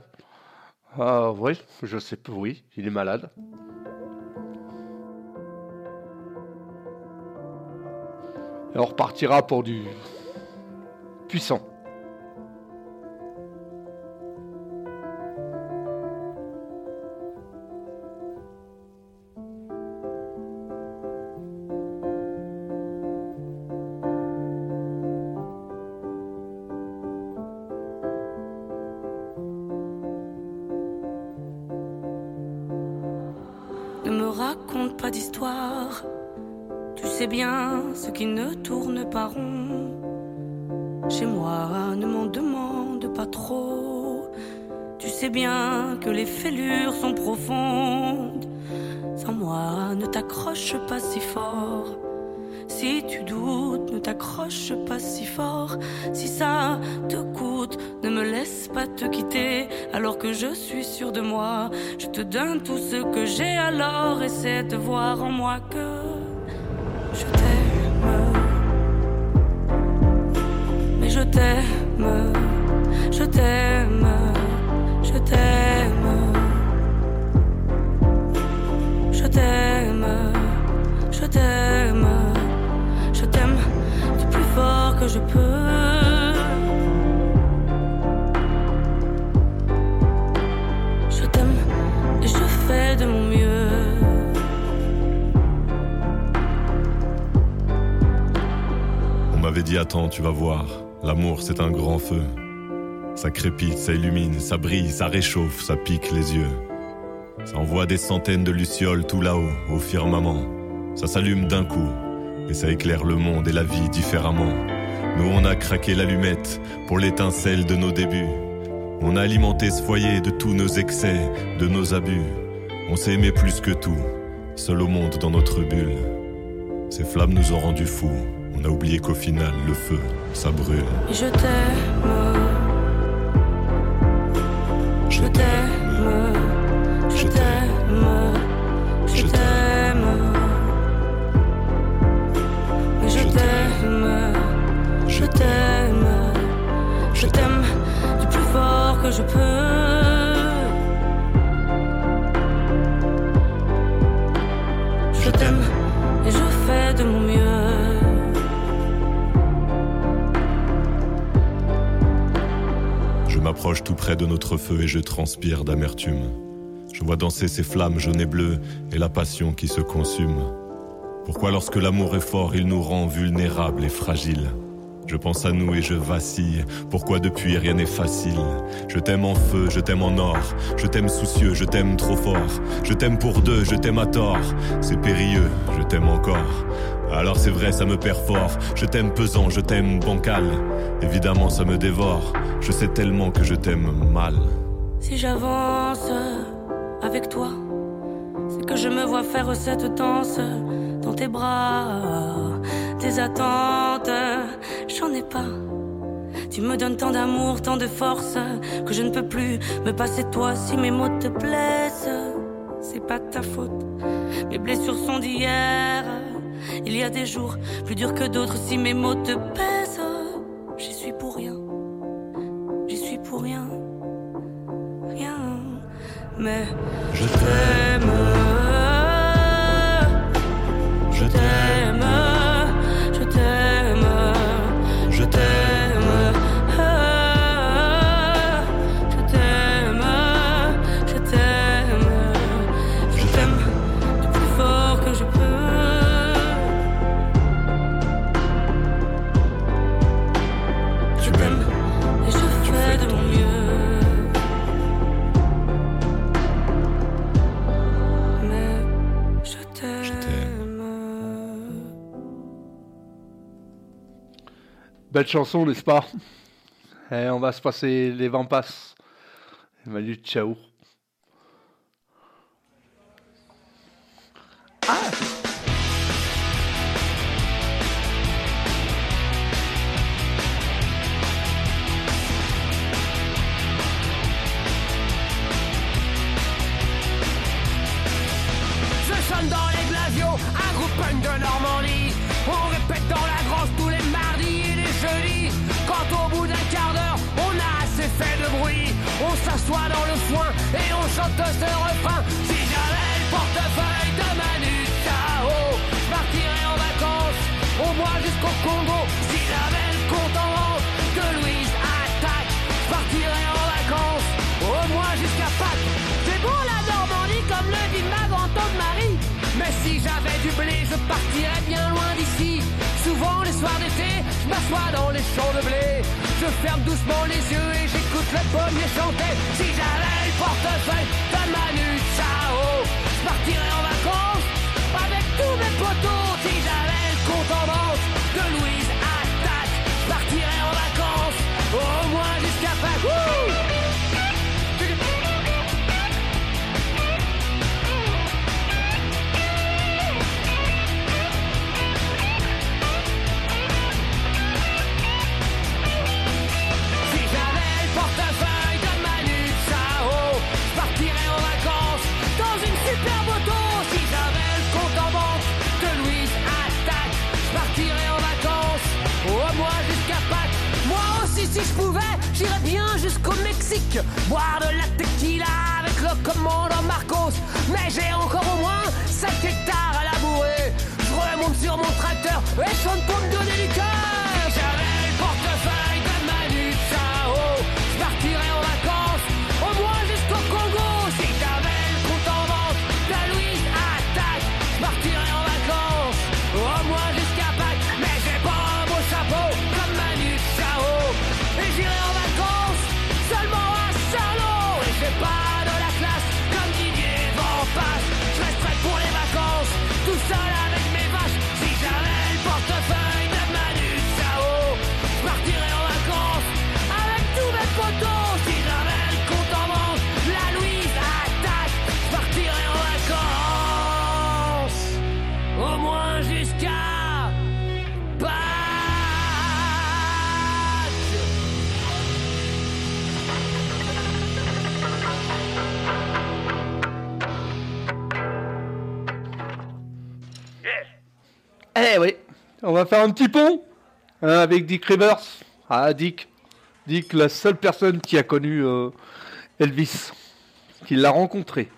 Ah oui, je sais pas, oui, il est malade. Et on repartira pour du puissant. Tu sais bien ce qui ne tourne pas rond. Chez moi, ne m'en demande pas trop. Tu sais bien que les fêlures sont profondes. Sans moi, ne t'accroche pas si fort. Si tu doutes, ne t'accroche pas si fort. Si ça te coûte, ne me laisse pas te quitter. Alors que je suis sûr de moi, je te donne tout ce que j'ai. Alors essaie de voir en moi que je t'aime. Mais je t'aime, je t'aime, je t'aime. Je t'aime, je t'aime, t'aime du plus fort que je peux. Je t'aime et je fais de mon mieux. On m'avait dit attends, tu vas voir, l'amour c'est un grand feu. Ça crépite, ça illumine, ça brille, ça réchauffe, ça pique les yeux. Ça envoie des centaines de lucioles tout là-haut, au firmament. Ça s'allume d'un coup, et ça éclaire le monde et la vie différemment. Nous on a craqué l'allumette pour l'étincelle de nos débuts. On a alimenté ce foyer de tous nos excès, de nos abus. On s'est aimé plus que tout, seul au monde dans notre bulle. Ces flammes nous ont rendus fous. On a oublié qu'au final, le feu, ça brûle. Je t'aime, je t'aime, je t'aime, t'aime, je t'aime, je t'aime du plus fort que je peux. Je t'aime et je fais de mon mieux. Je m'approche tout près de notre feu et je transpire d'amertume. Je vois danser ces flammes jaunes et bleues et la passion qui se consume. Pourquoi lorsque l'amour est fort, il nous rend vulnérables et fragiles? Je pense à nous et je vacille. Pourquoi depuis rien n'est facile? Je t'aime en feu, je t'aime en or. Je t'aime soucieux, je t'aime trop fort. Je t'aime pour deux, je t'aime à tort. C'est périlleux, je t'aime encore. Alors c'est vrai, ça me perd fort. Je t'aime pesant, je t'aime bancal. Évidemment, ça me dévore. Je sais tellement que je t'aime mal. Si j'avance avec toi, c'est que je me vois faire cette danse dans tes bras. Tes attentes, j'en ai pas. Tu me donnes tant d'amour, tant de force, que je ne peux plus me passer de toi si mes mots te blessent. C'est pas ta faute, mes blessures sont d'hier. Il y a des jours plus durs que d'autres si mes mots te pèsent. J'y suis pour rien, j'y suis pour rien, rien. Mais je t'aime, je Belle chanson, n'est-ce pas? Et on va se passer les vents passent. Manu, ciao. Je s'assoit dans le foin et on chante ce refrain. Si j'avais le portefeuille de Manu Chao, je partirais en vacances, au moins jusqu'au Congo. Si j'avais le compte en banque de Louise attaque, je partirais en vacances, au moins jusqu'à Pâques. C'est bon la Normandie comme le dit ma grand-tante Marie. Mais si j'avais du blé, je partirais bien loin d'ici. Souvent les soirs d'été, je m'assois dans les champs de blé. Je ferme doucement les yeux et j'écoute le pommier chanter. Si j'avais le portefeuille de Manu Chao, je partirais en vacances avec tous mes potos. Si j'avais le compte en de Louise Attaque, je partirais en vacances au moins jusqu'à Pâques. J'irai bien jusqu'au Mexique, boire de la tequila avec le commandant Marcos. Mais j'ai encore au moins 7 hectares à labourer. Je remonte sur mon tracteur et je me pompe de délicat. on va faire un petit pont hein, avec Dick Rivers. Ah, Dick. Dick, la seule personne qui a connu euh, Elvis, qui l'a rencontré.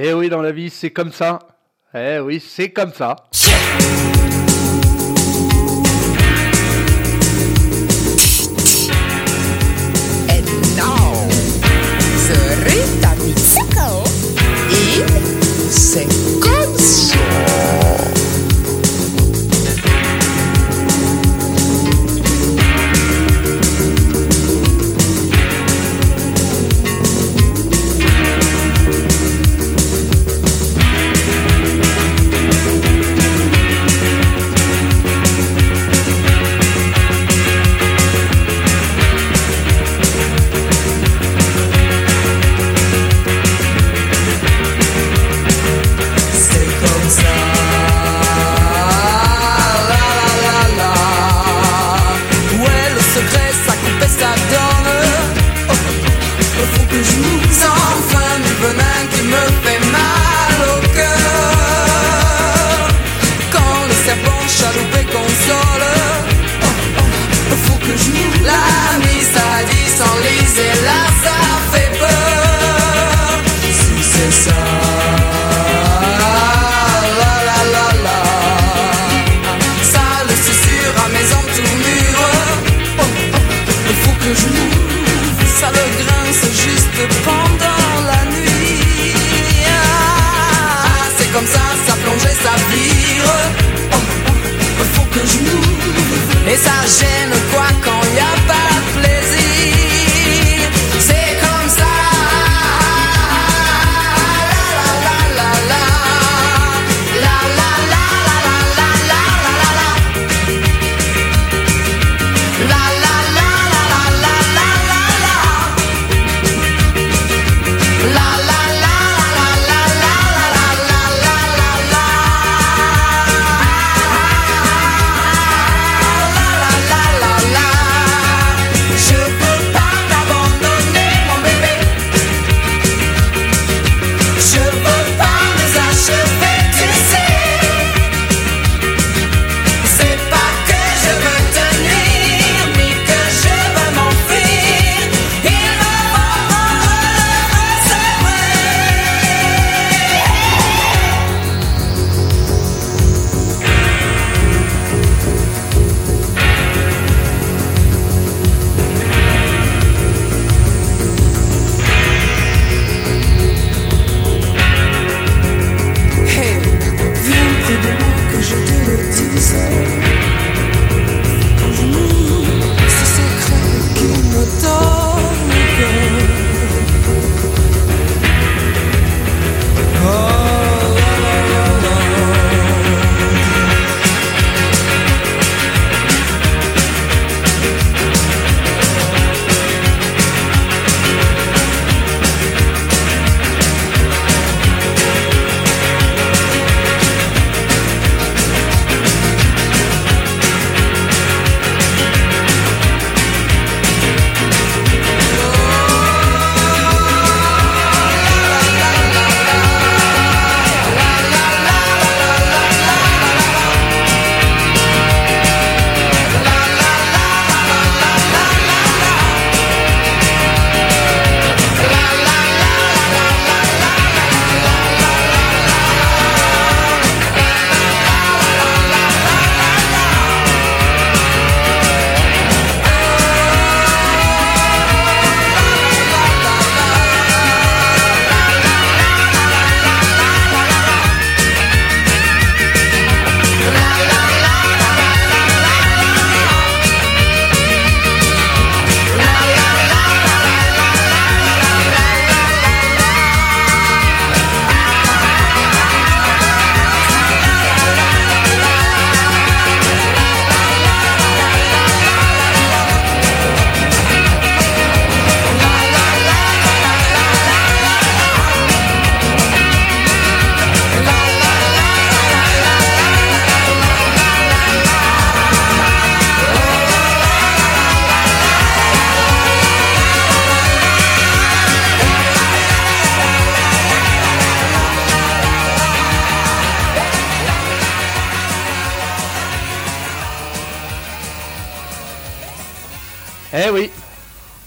Eh oui, dans la vie, c'est comme ça. Eh oui, c'est comme ça.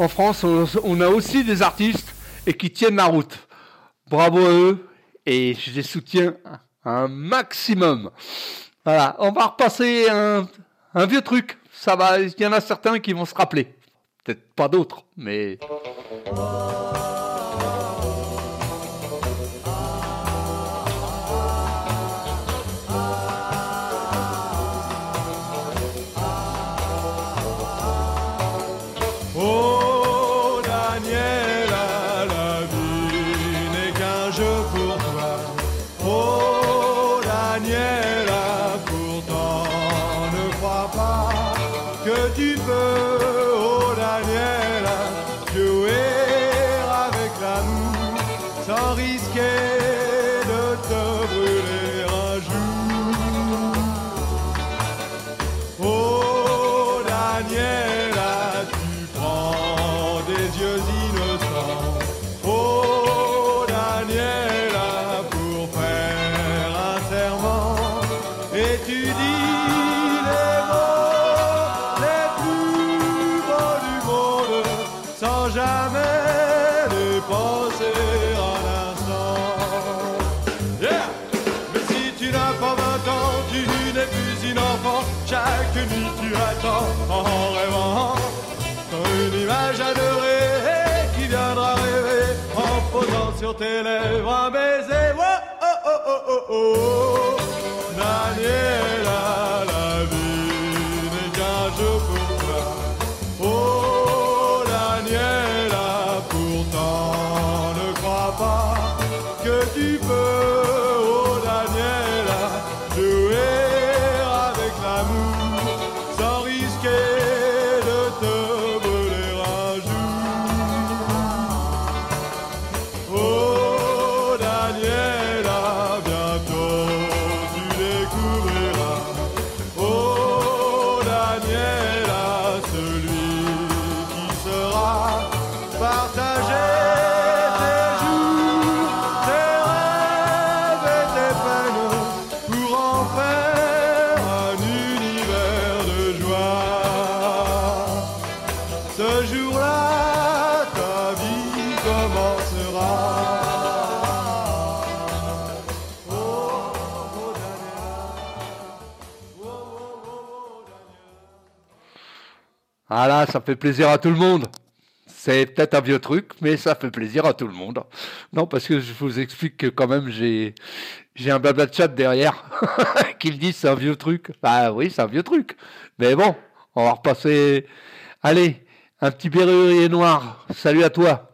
en France, on, a aussi des artistes et qui tiennent la route. Bravo à eux et je les soutiens un maximum. Voilà, on va repasser un, un vieux truc. Ça va, il y en a certains qui vont se rappeler. Peut-être pas d'autres, mais. Tes lèvres un baiser. Oh, oh, oh, oh, oh, oh. Daniela, Ah ça fait plaisir à tout le monde. C'est peut-être un vieux truc, mais ça fait plaisir à tout le monde. Non, parce que je vous explique que quand même, j'ai, j'ai un blabla de chat derrière qui me dit c'est un vieux truc. Bah oui, c'est un vieux truc. Mais bon, on va repasser. Allez, un petit berrurier noir. Salut à toi.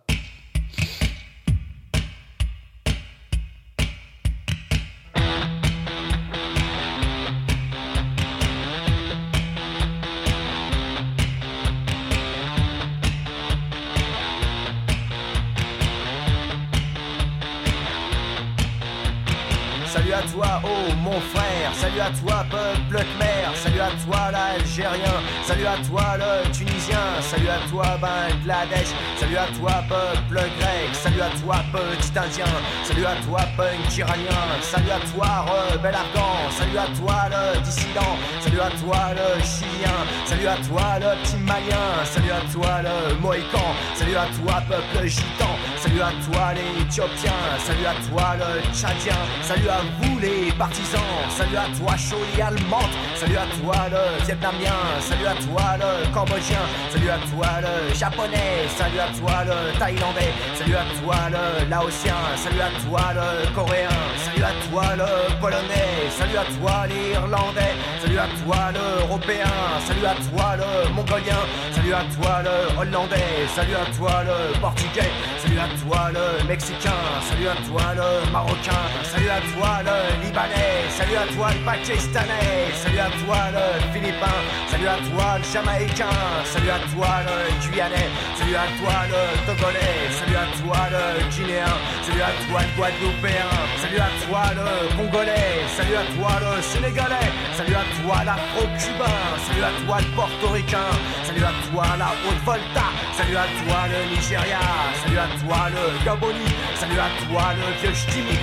À toi, Bangladesh, salut à toi, peuple grec, salut à toi, petit Indien, salut à toi, punk iranien, salut à toi, rebelle afghan, salut à toi, le dissident, salut à toi, le chilien, salut à toi, le petit malien, salut à toi, le mohican, salut à toi, peuple gitan, salut à toi, les éthiopiens, salut à toi, le tchadien, salut à vous, les partisans, salut à toi, Choli allemande, salut à toi, le vietnamien, salut à toi, le cambodgien, salut à toi, le japonais, salut à toi, le thaïlandais, salut à toi, le laotien, salut à toi, le coréen, salut à toi, le polonais, salut à toi, l'irlandais, salut à toi, l'européen, salut à toi, le mongolien, salut à toi, le hollandais, salut à toi, le portugais, salut à toi, le mexicain, salut à toi, le marocain, salut à toi, le libanais, salut à toi, le pakistanais, salut à toi, le philippin, salut à toi, le jamaïcain, salut à toi, le guyanais, salut à toi, le togolais, salut à toi, le guinéen, salut à toi, le guadeloupéen, salut à toi, le congolais, salut à toi, le sénégalais, salut à toi, l'afro-cubain, salut à toi, le portoricain, salut à toi, la Haute-Volta, salut à toi, le Nigeria, salut à toi, le Gaboni, salut à toi, le vieux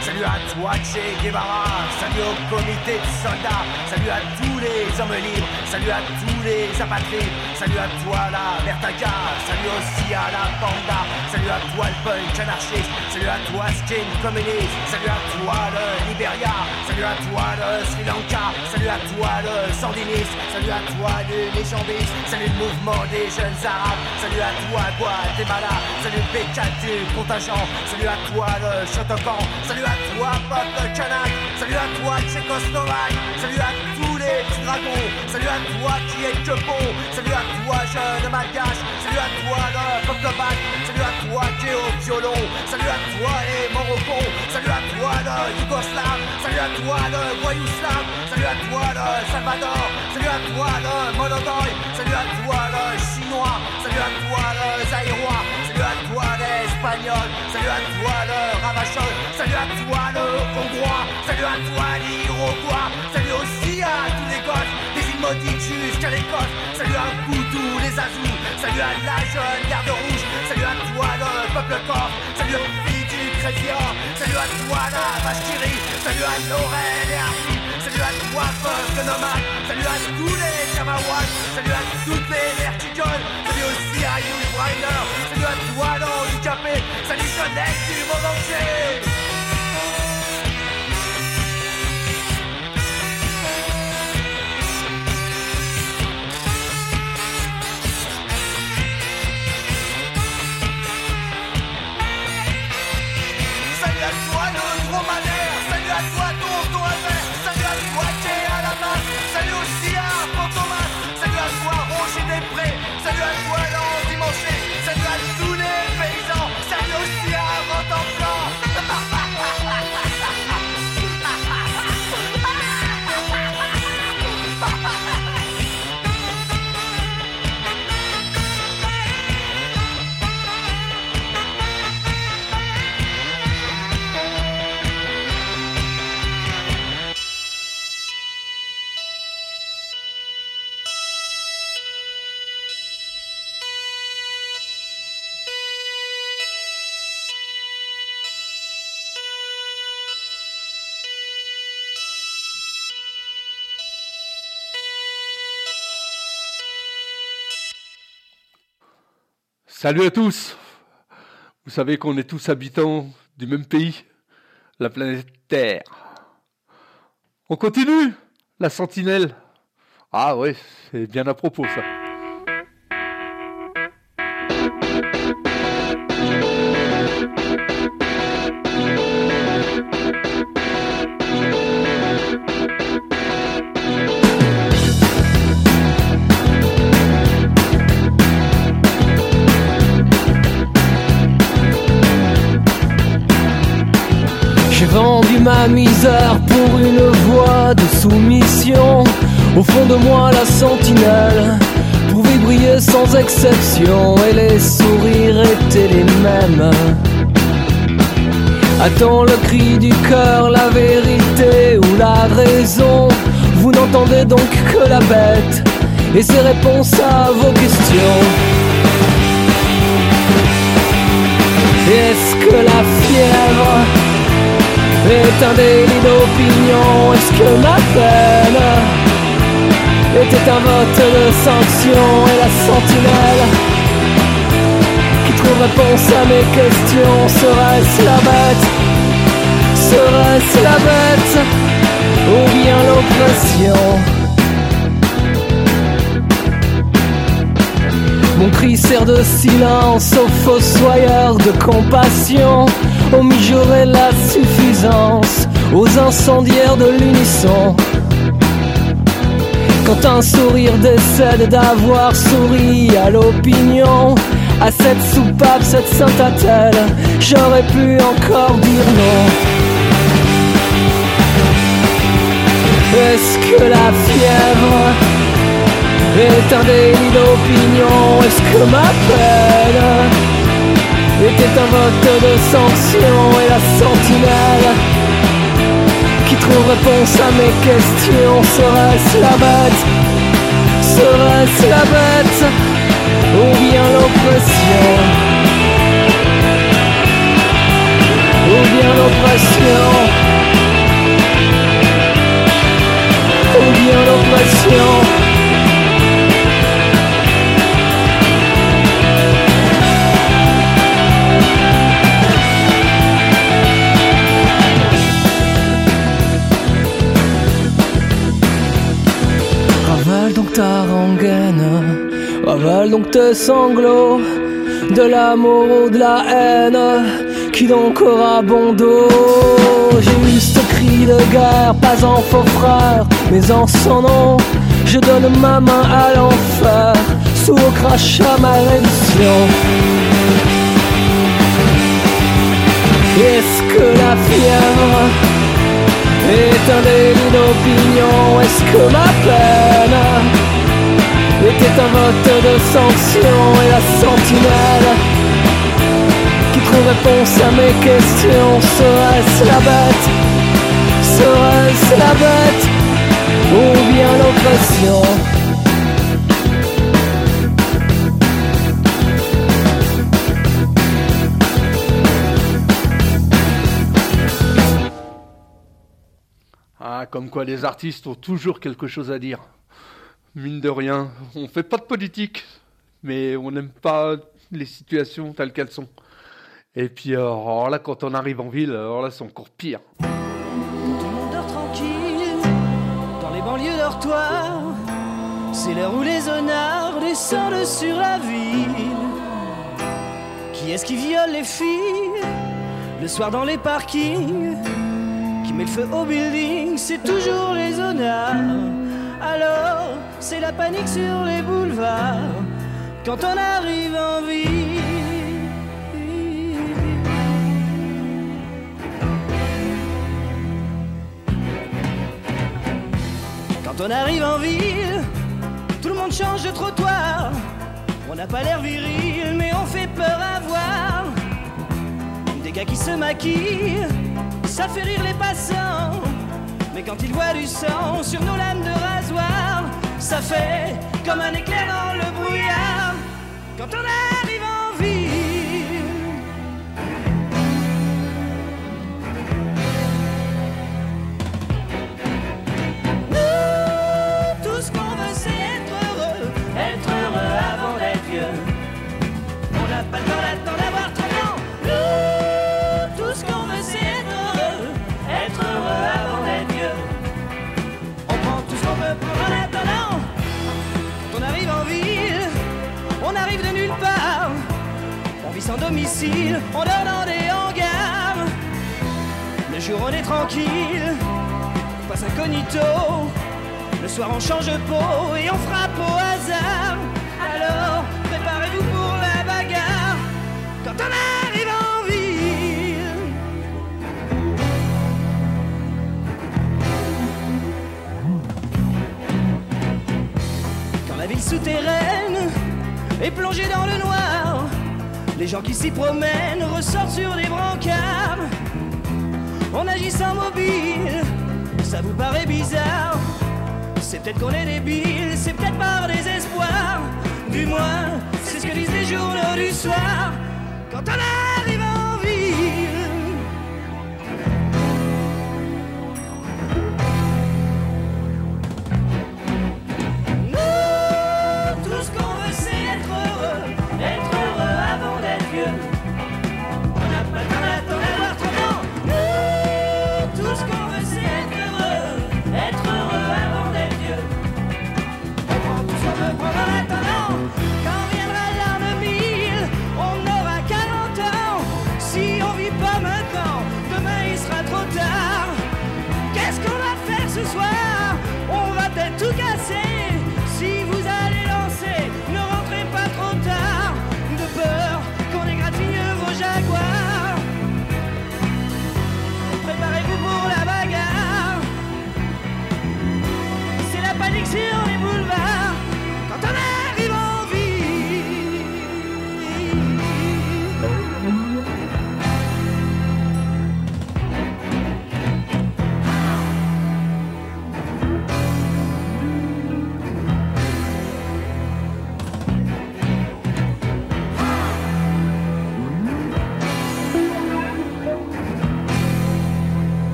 salut à toi, Che Guevara, salut au comité de soldats, salut à tous les hommes libres, salut à tous les apatrides, salut à toi, la Vertaga, salut aussi à la Panda, salut à toi, le punk anarchiste, salut à toi, Raskin, communiste. Salut à toi le Liberia. Salut à toi le Sri Lanka. Salut à toi le sandiniste. Salut à toi le légendiste. Salut le mouvement des jeunes arabes. Salut à toi Guatemala. Salut le B4 du contingent. Salut à toi le Shotokan. Salut à toi peuple kanak. Salut à toi Tchécoslovaque. Salut à tous les petits dragons. Salut à toi qui est que bon. Salut à toi jeune malgache. Salut à toi le peuple bac. Salut à toi qui est au violon. Salut à toi les Morocco. Salut à toi le Yougoslave. Salut à toi le Voyouslav. Salut à toi le Salvador. Salut à toi le Monogoy. Salut à toi le Chinois. Salut à toi le Zaïrois. Salut à toi le Ravachol. Salut à toi le Hongrois. Salut à toi l'Iroquois. Salut aussi à tous les gosses des maudites jusqu'à l'Écosse. Salut à vous tous les Azous. Salut à la jeune garde rouge. Salut à toi le peuple corse. Salut aux filles du Crésia. Salut à toi la vache. Salut à Laurel et Harry. Salut à toi peuple nomade. Salut à tous les Kamawats. Salut à toutes les vertigoles. Salut aussi à Yul Brynner. Salut à toi l'handicapé. Salut jeunesse du monde entier. Salut à tous. Vous savez qu'on est tous habitants du même pays, la planète Terre. On continue La sentinelle. Ah ouais, c'est bien à propos ça. Ma misère pour une voie de soumission. Au fond de moi, la sentinelle pouvait briller sans exception et les sourires étaient les mêmes. Attends le cri du cœur, la vérité ou la raison. Vous n'entendez donc que la bête et ses réponses à vos questions. Est-ce que la fièvre est un délit d'opinion Est-ce que ma peine était un vote de sanction Et la sentinelle qui trouve réponse à mes questions Serait-ce la bête Serait-ce la bête Ou bien l'oppression? Mon cri sert de silence aux fossoyeurs de compassion, aux mijaurés la suffisance, aux incendiaires de l'unisson. Quand un sourire décède d'avoir souri à l'opinion, à cette soupape, cette sainte attelle, j'aurais pu encore dire non. Est-ce que la fièvre délit d'opinion Est-ce que ma peine était un vote de sanction Et la sentinelle qui trouve réponse à mes questions Serait-ce la bête Serait-ce la bête Ou bien l'oppression? Ou bien l'oppression? Ou bien l'oppression? Tes sanglots, de l'amour ou de la haine, qui donc aura bon dos J'ai eu ce cri de guerre, pas en faux frère, mais en son nom, je donne ma main à l'enfer, sous au crachat ma rédemption. Est-ce que la fièvre est un délit d'opinion? Est-ce que ma peine était un vote de sanction Et la sentinelle qui trouve réponse à mes questions. Serait-ce la bête? Serait-ce la bête? Ou bien l'oppression? Ah, comme quoi les artistes ont toujours quelque chose à dire. Mine de rien, on fait pas de politique, mais on n'aime pas les situations telles qu'elles sont. Et puis, euh, alors là, quand on arrive en ville, alors là, c'est encore pire. Tout le monde dort tranquille dans les banlieues dortoirs. C'est l'heure où les honnards descendent sur la ville. Qui est-ce qui viole les filles le soir dans les parkings? Qui met le feu au building C'est toujours les honnards. Alors, c'est la panique sur les boulevards quand on arrive en ville. Quand on arrive en ville, tout le monde change de trottoir. On n'a pas l'air viril, mais on fait peur à voir. Des gars qui se maquillent, ça fait rire les passants. Mais quand ils voient du sang sur nos lames de rasoir, ça fait comme un éclair dans le brouillard. Domicile, on dort dans des hangars. Le jour on est tranquille, on passe incognito. Le soir on change de peau et on frappe au hasard. Alors préparez-vous pour la bagarre. Quand on arrive en ville. Quand la ville souterraine est plongée dans le noir, les gens qui s'y promènent ressortent sur des brancards. On agit sans mobile, ça vous paraît bizarre. C'est peut-être qu'on est débile, c'est peut-être par désespoir. Du moins, c'est ce que disent les journaux du soir. Quand on arrive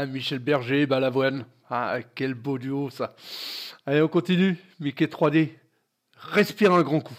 Ah, Michel Berger, Balavoine. Ah, quel beau duo ça. Allez, on continue. Mickey 3D. Respire un grand coup.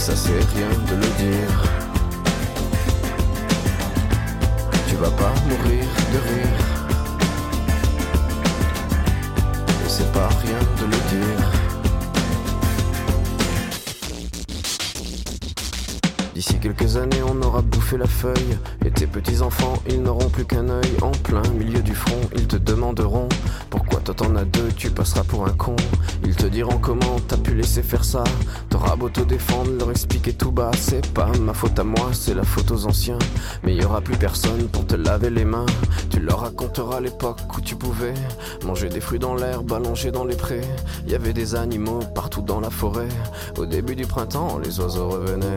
Ça c'est rien de le dire. Tu vas pas mourir de rire. Et c'est pas rien de le dire. D'ici quelques années, on aura bouffé la feuille. Et tes petits-enfants, ils n'auront plus qu'un œil. En plein milieu du front, ils te demanderont Pourquoi toi t'en as deux, tu passeras pour un con. Ils te diront comment t'as pu laisser faire ça. T'auras beau te défendre, leur expliquer tout bas. C'est pas ma faute à moi, c'est la faute aux anciens. Mais y aura plus personne pour te laver les mains. Tu leur raconteras l'époque où tu pouvais manger des fruits dans l'herbe, allongé dans les prés. Y avait des animaux partout dans la forêt. Au début du printemps, les oiseaux revenaient.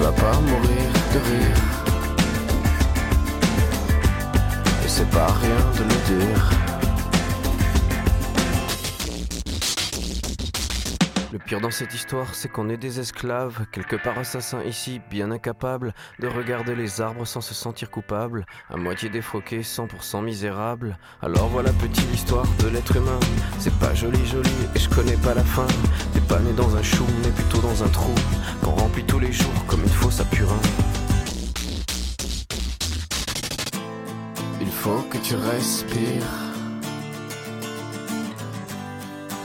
Vas pas mourir de rire. Et c'est pas rien de le dire. Le pire dans cette histoire, c'est qu'on est des esclaves, quelque part assassins ici, bien incapables de regarder les arbres sans se sentir coupables, à moitié défroqués, 100% misérables. Alors voilà petite histoire de l'être humain, c'est pas joli joli et je connais pas la fin. T'es pas né dans un chou, mais plutôt dans un trou, qu'on remplit tous les jours comme une fosse à purin. Il faut que tu respires.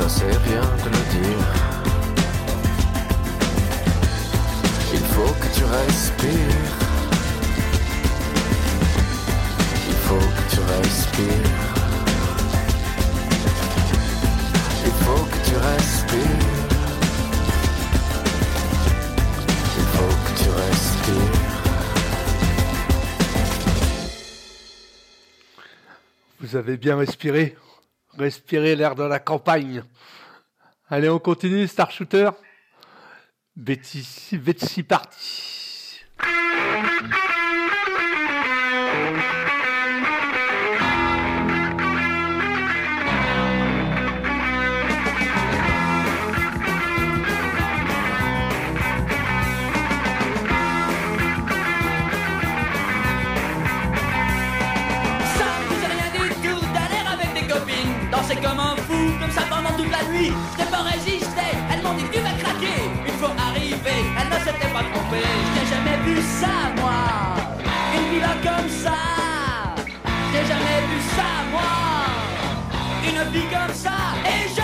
Ça c'est rien de le dire. Il faut que tu respires. Il faut que tu respires. Il faut que tu respires. Il faut que tu respires. Vous avez bien respiré Respirez l'air de la campagne. Allez, on continue, Star Shooter. Betty, Betsy parti. pas trompé. J'ai jamais vu ça, moi. Une villa comme ça. J'ai jamais vu ça, moi. Une vie comme ça. Et je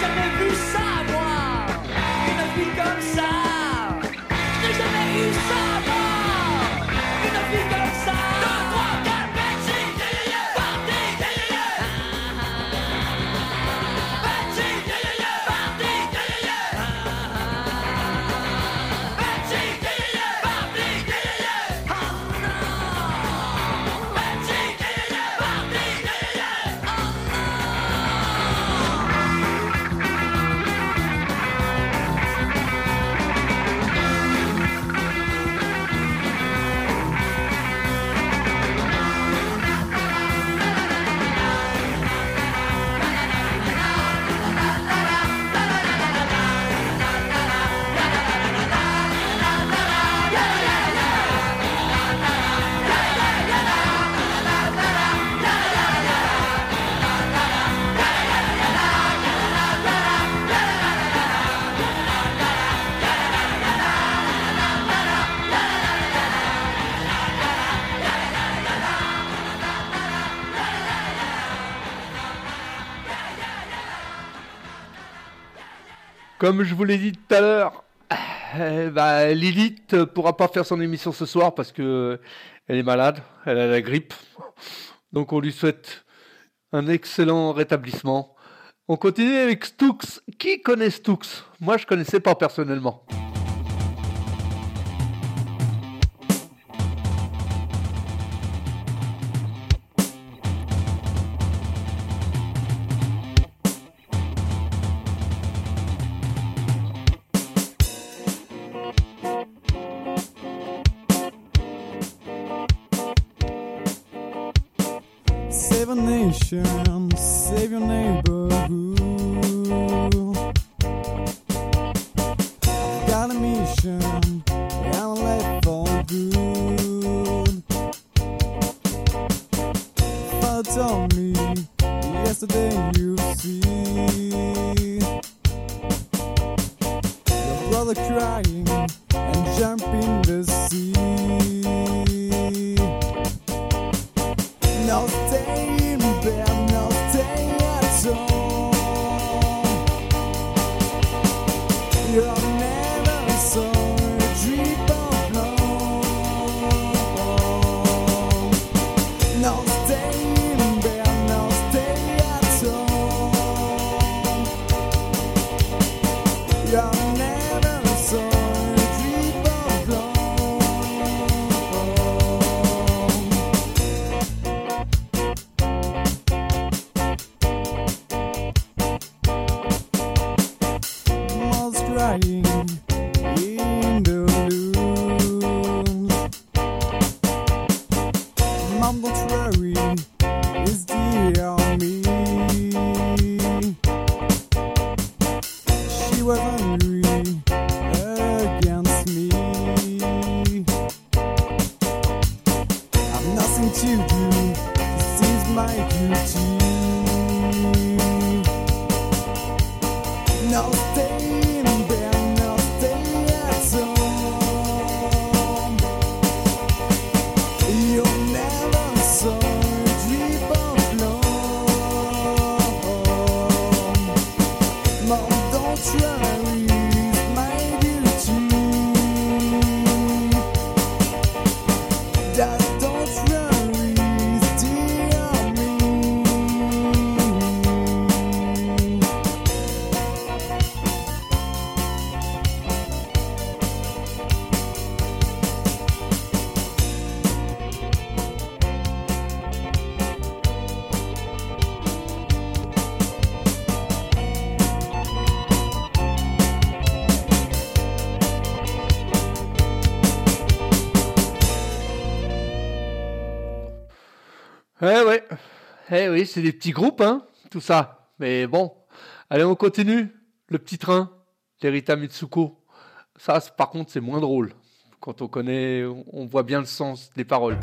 jamais vu ça, moi. Une fille comme ça. Je n'ai jamais eu ça. Comme je vous l'ai dit tout à l'heure, euh, bah, Lilith pourra pas faire son émission ce soir parce que elle est malade, elle a la grippe. Donc on lui souhaite un excellent rétablissement. On continue avec Stux. Qui connaît Stux Moi je connaissais pas personnellement. Save a nation, save your neighborhood. Eh oui, c'est des petits groupes, hein, tout ça. Mais bon, allez, on continue. Le petit train, l'Erita Mitsuko. Ça, par contre, c'est moins drôle. Quand on connaît, on voit bien le sens des paroles.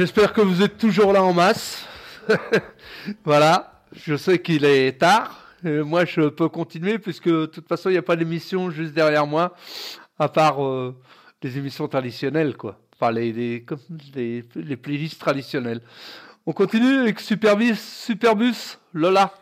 J'espère que vous êtes toujours là en masse. voilà, je sais qu'il est tard. Moi, je peux continuer puisque de toute façon, il n'y a pas d'émission juste derrière moi, à part euh, les émissions traditionnelles, quoi. Enfin, les, les, les, les playlists traditionnelles. On continue avec Superbus, Superbus, Lola.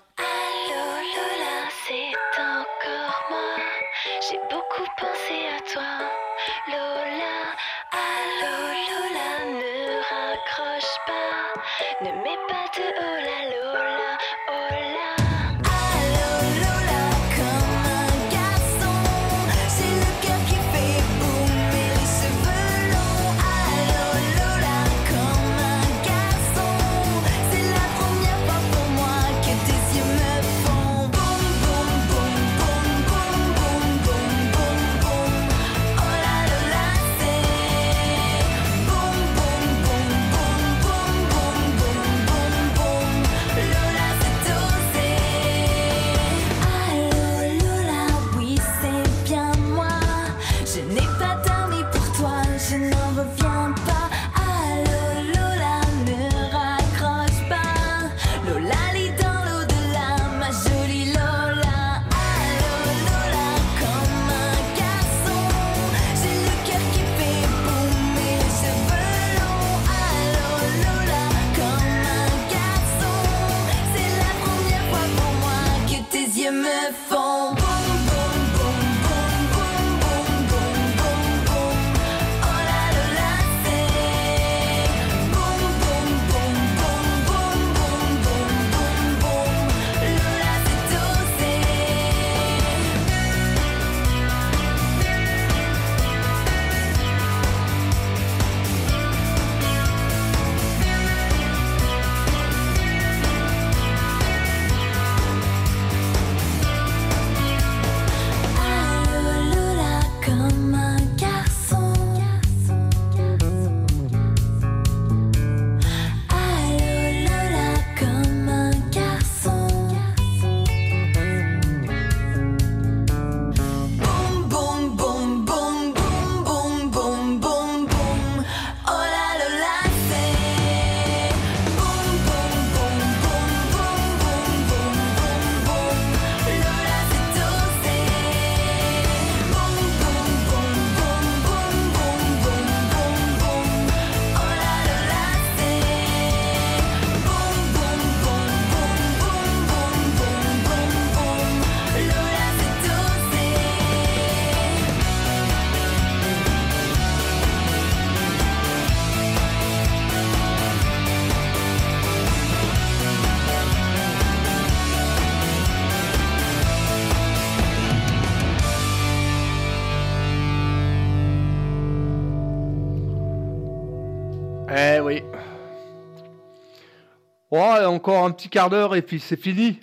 encore un petit quart d'heure et puis c'est fini.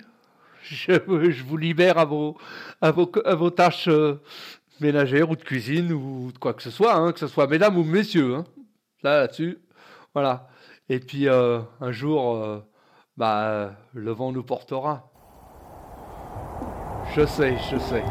Je, vous libère à vos, à vos, tâches euh, ménagères ou de cuisine ou de quoi que ce soit, hein, que ce soit mesdames ou messieurs. Hein. Là-dessus, voilà. Et puis euh, un jour, euh, bah, le vent nous portera. Je sais, je sais.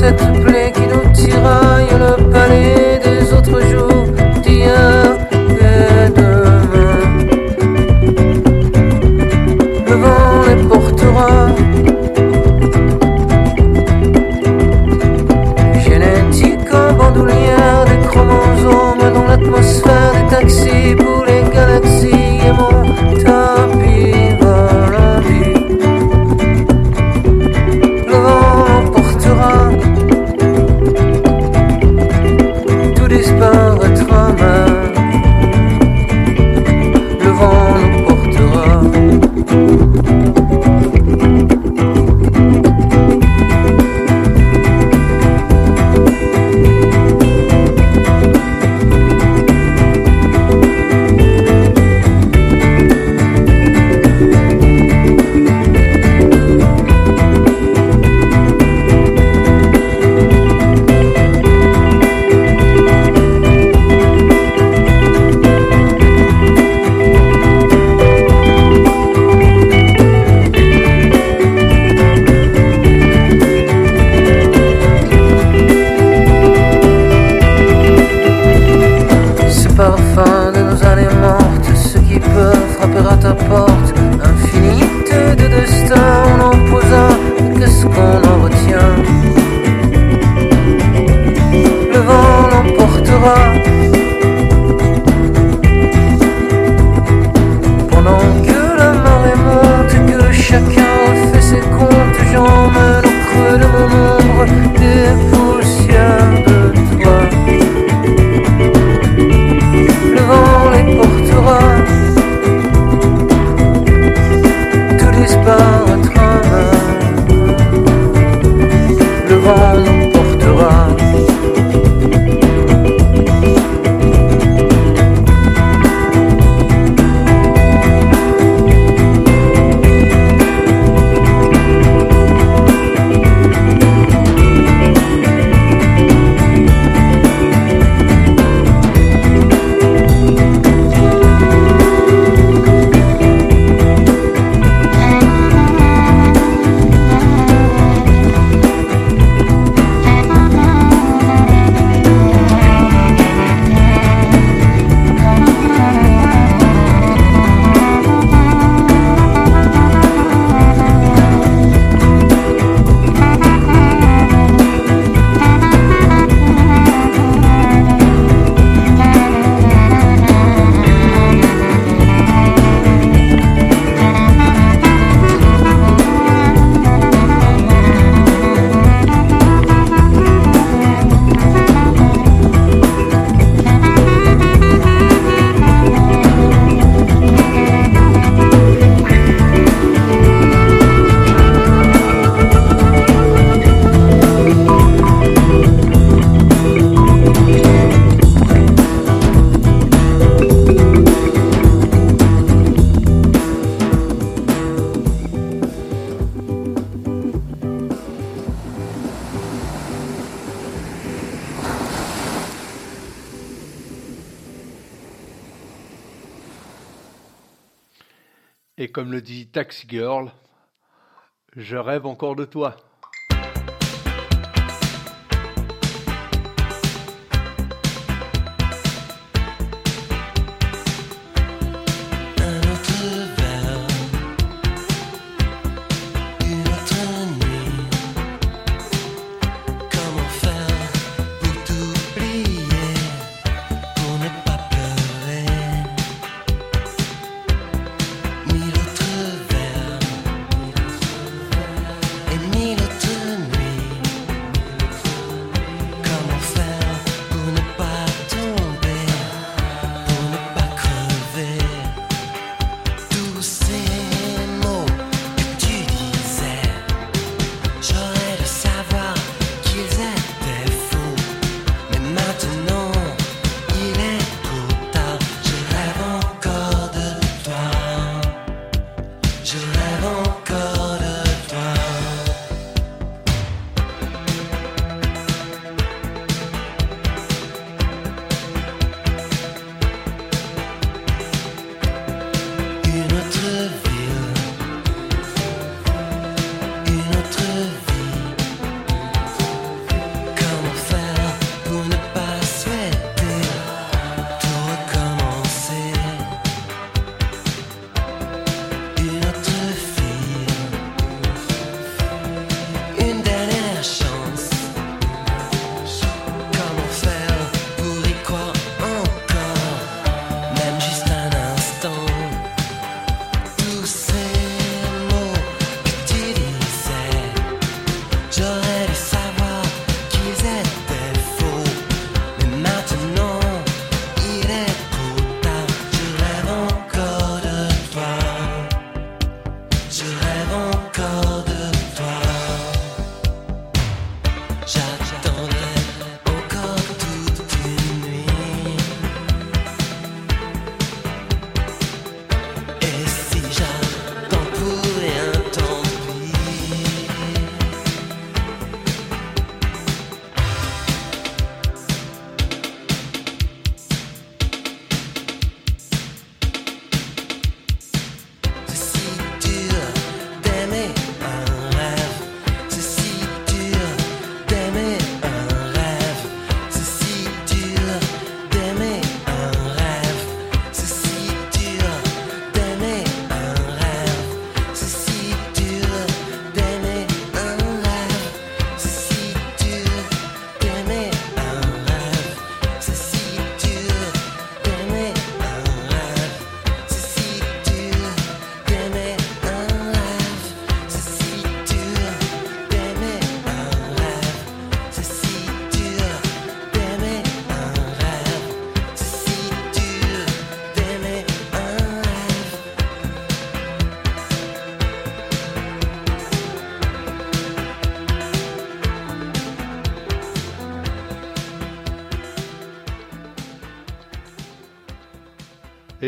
to play Girl, je rêve encore de toi.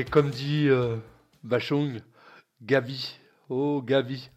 Et comme dit euh, Bachung, Gavi. Oh, Gavi.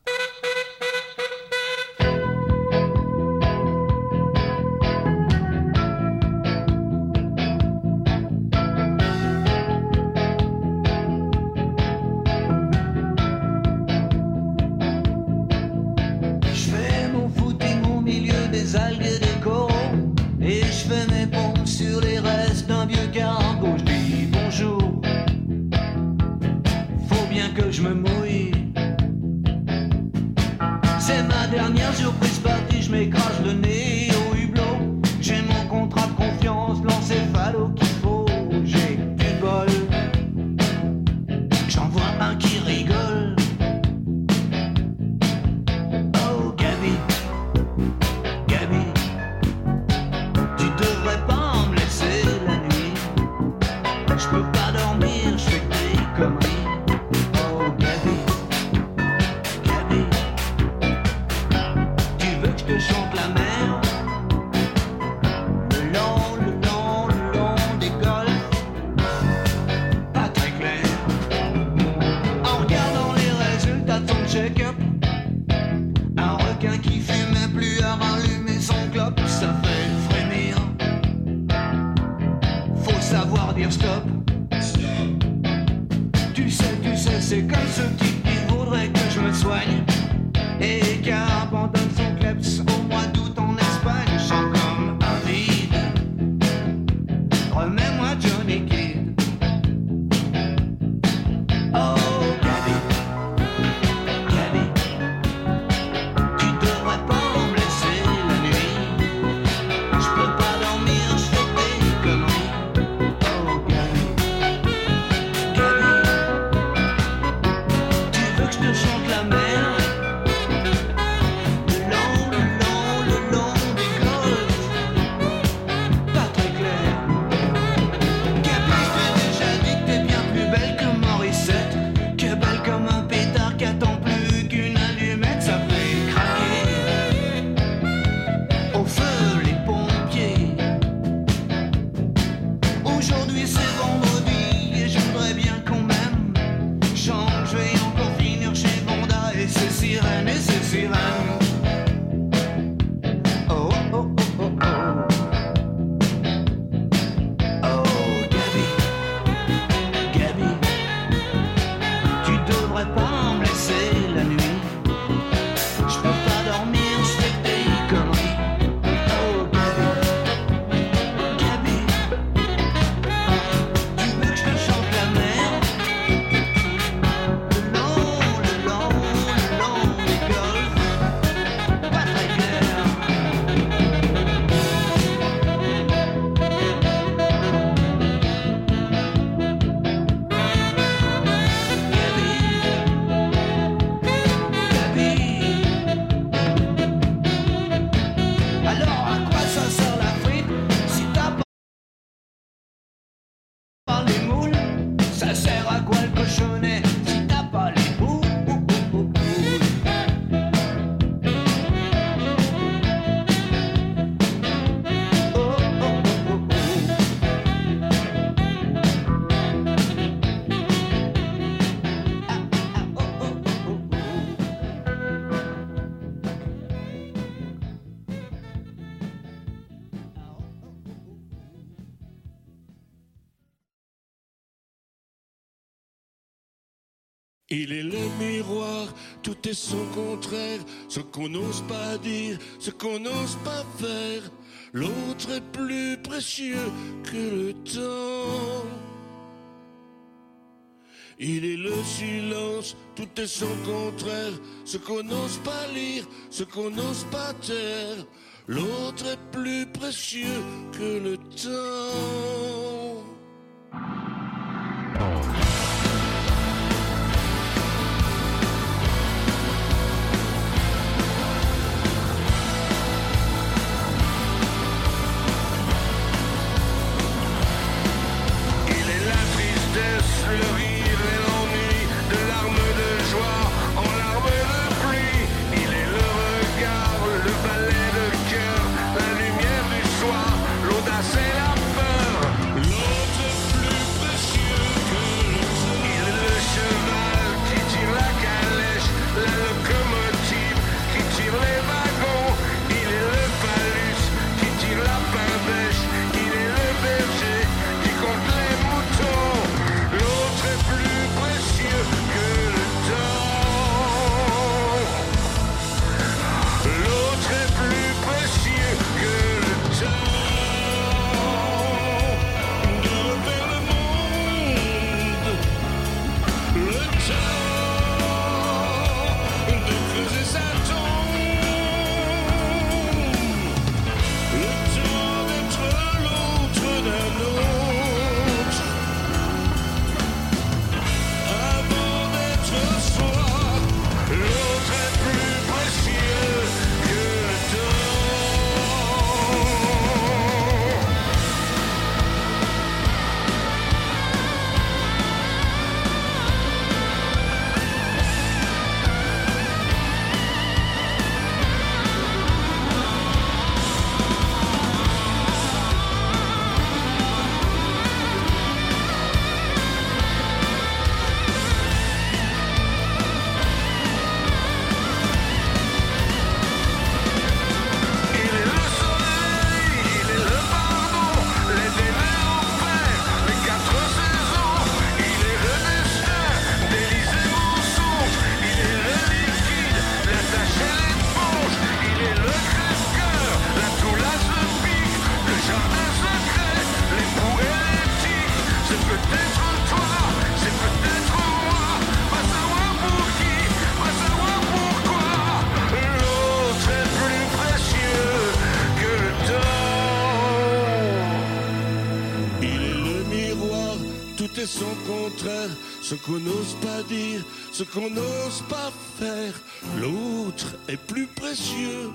Il est le miroir, tout est son contraire, ce qu'on n'ose pas dire, ce qu'on n'ose pas faire. L'autre est plus précieux que le temps. Il est le silence, tout est son contraire, ce qu'on n'ose pas lire, ce qu'on n'ose pas taire. L'autre est plus précieux que le temps. Qu'on n'ose pas dire, ce qu'on n'ose pas faire. L'autre est plus précieux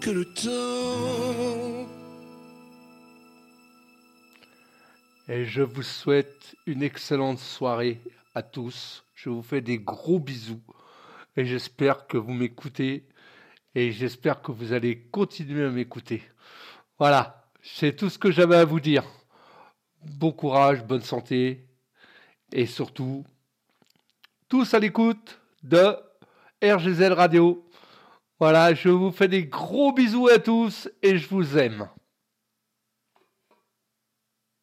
que le temps. Et je vous souhaite une excellente soirée à tous. Je vous fais des gros bisous. Et j'espère que vous m'écoutez. Et j'espère que vous allez continuer à m'écouter. Voilà, c'est tout ce que j'avais à vous dire. Bon courage, bonne santé. Et surtout, tous à l'écoute de RGZ Radio. Voilà, je vous fais des gros bisous à tous et je vous aime.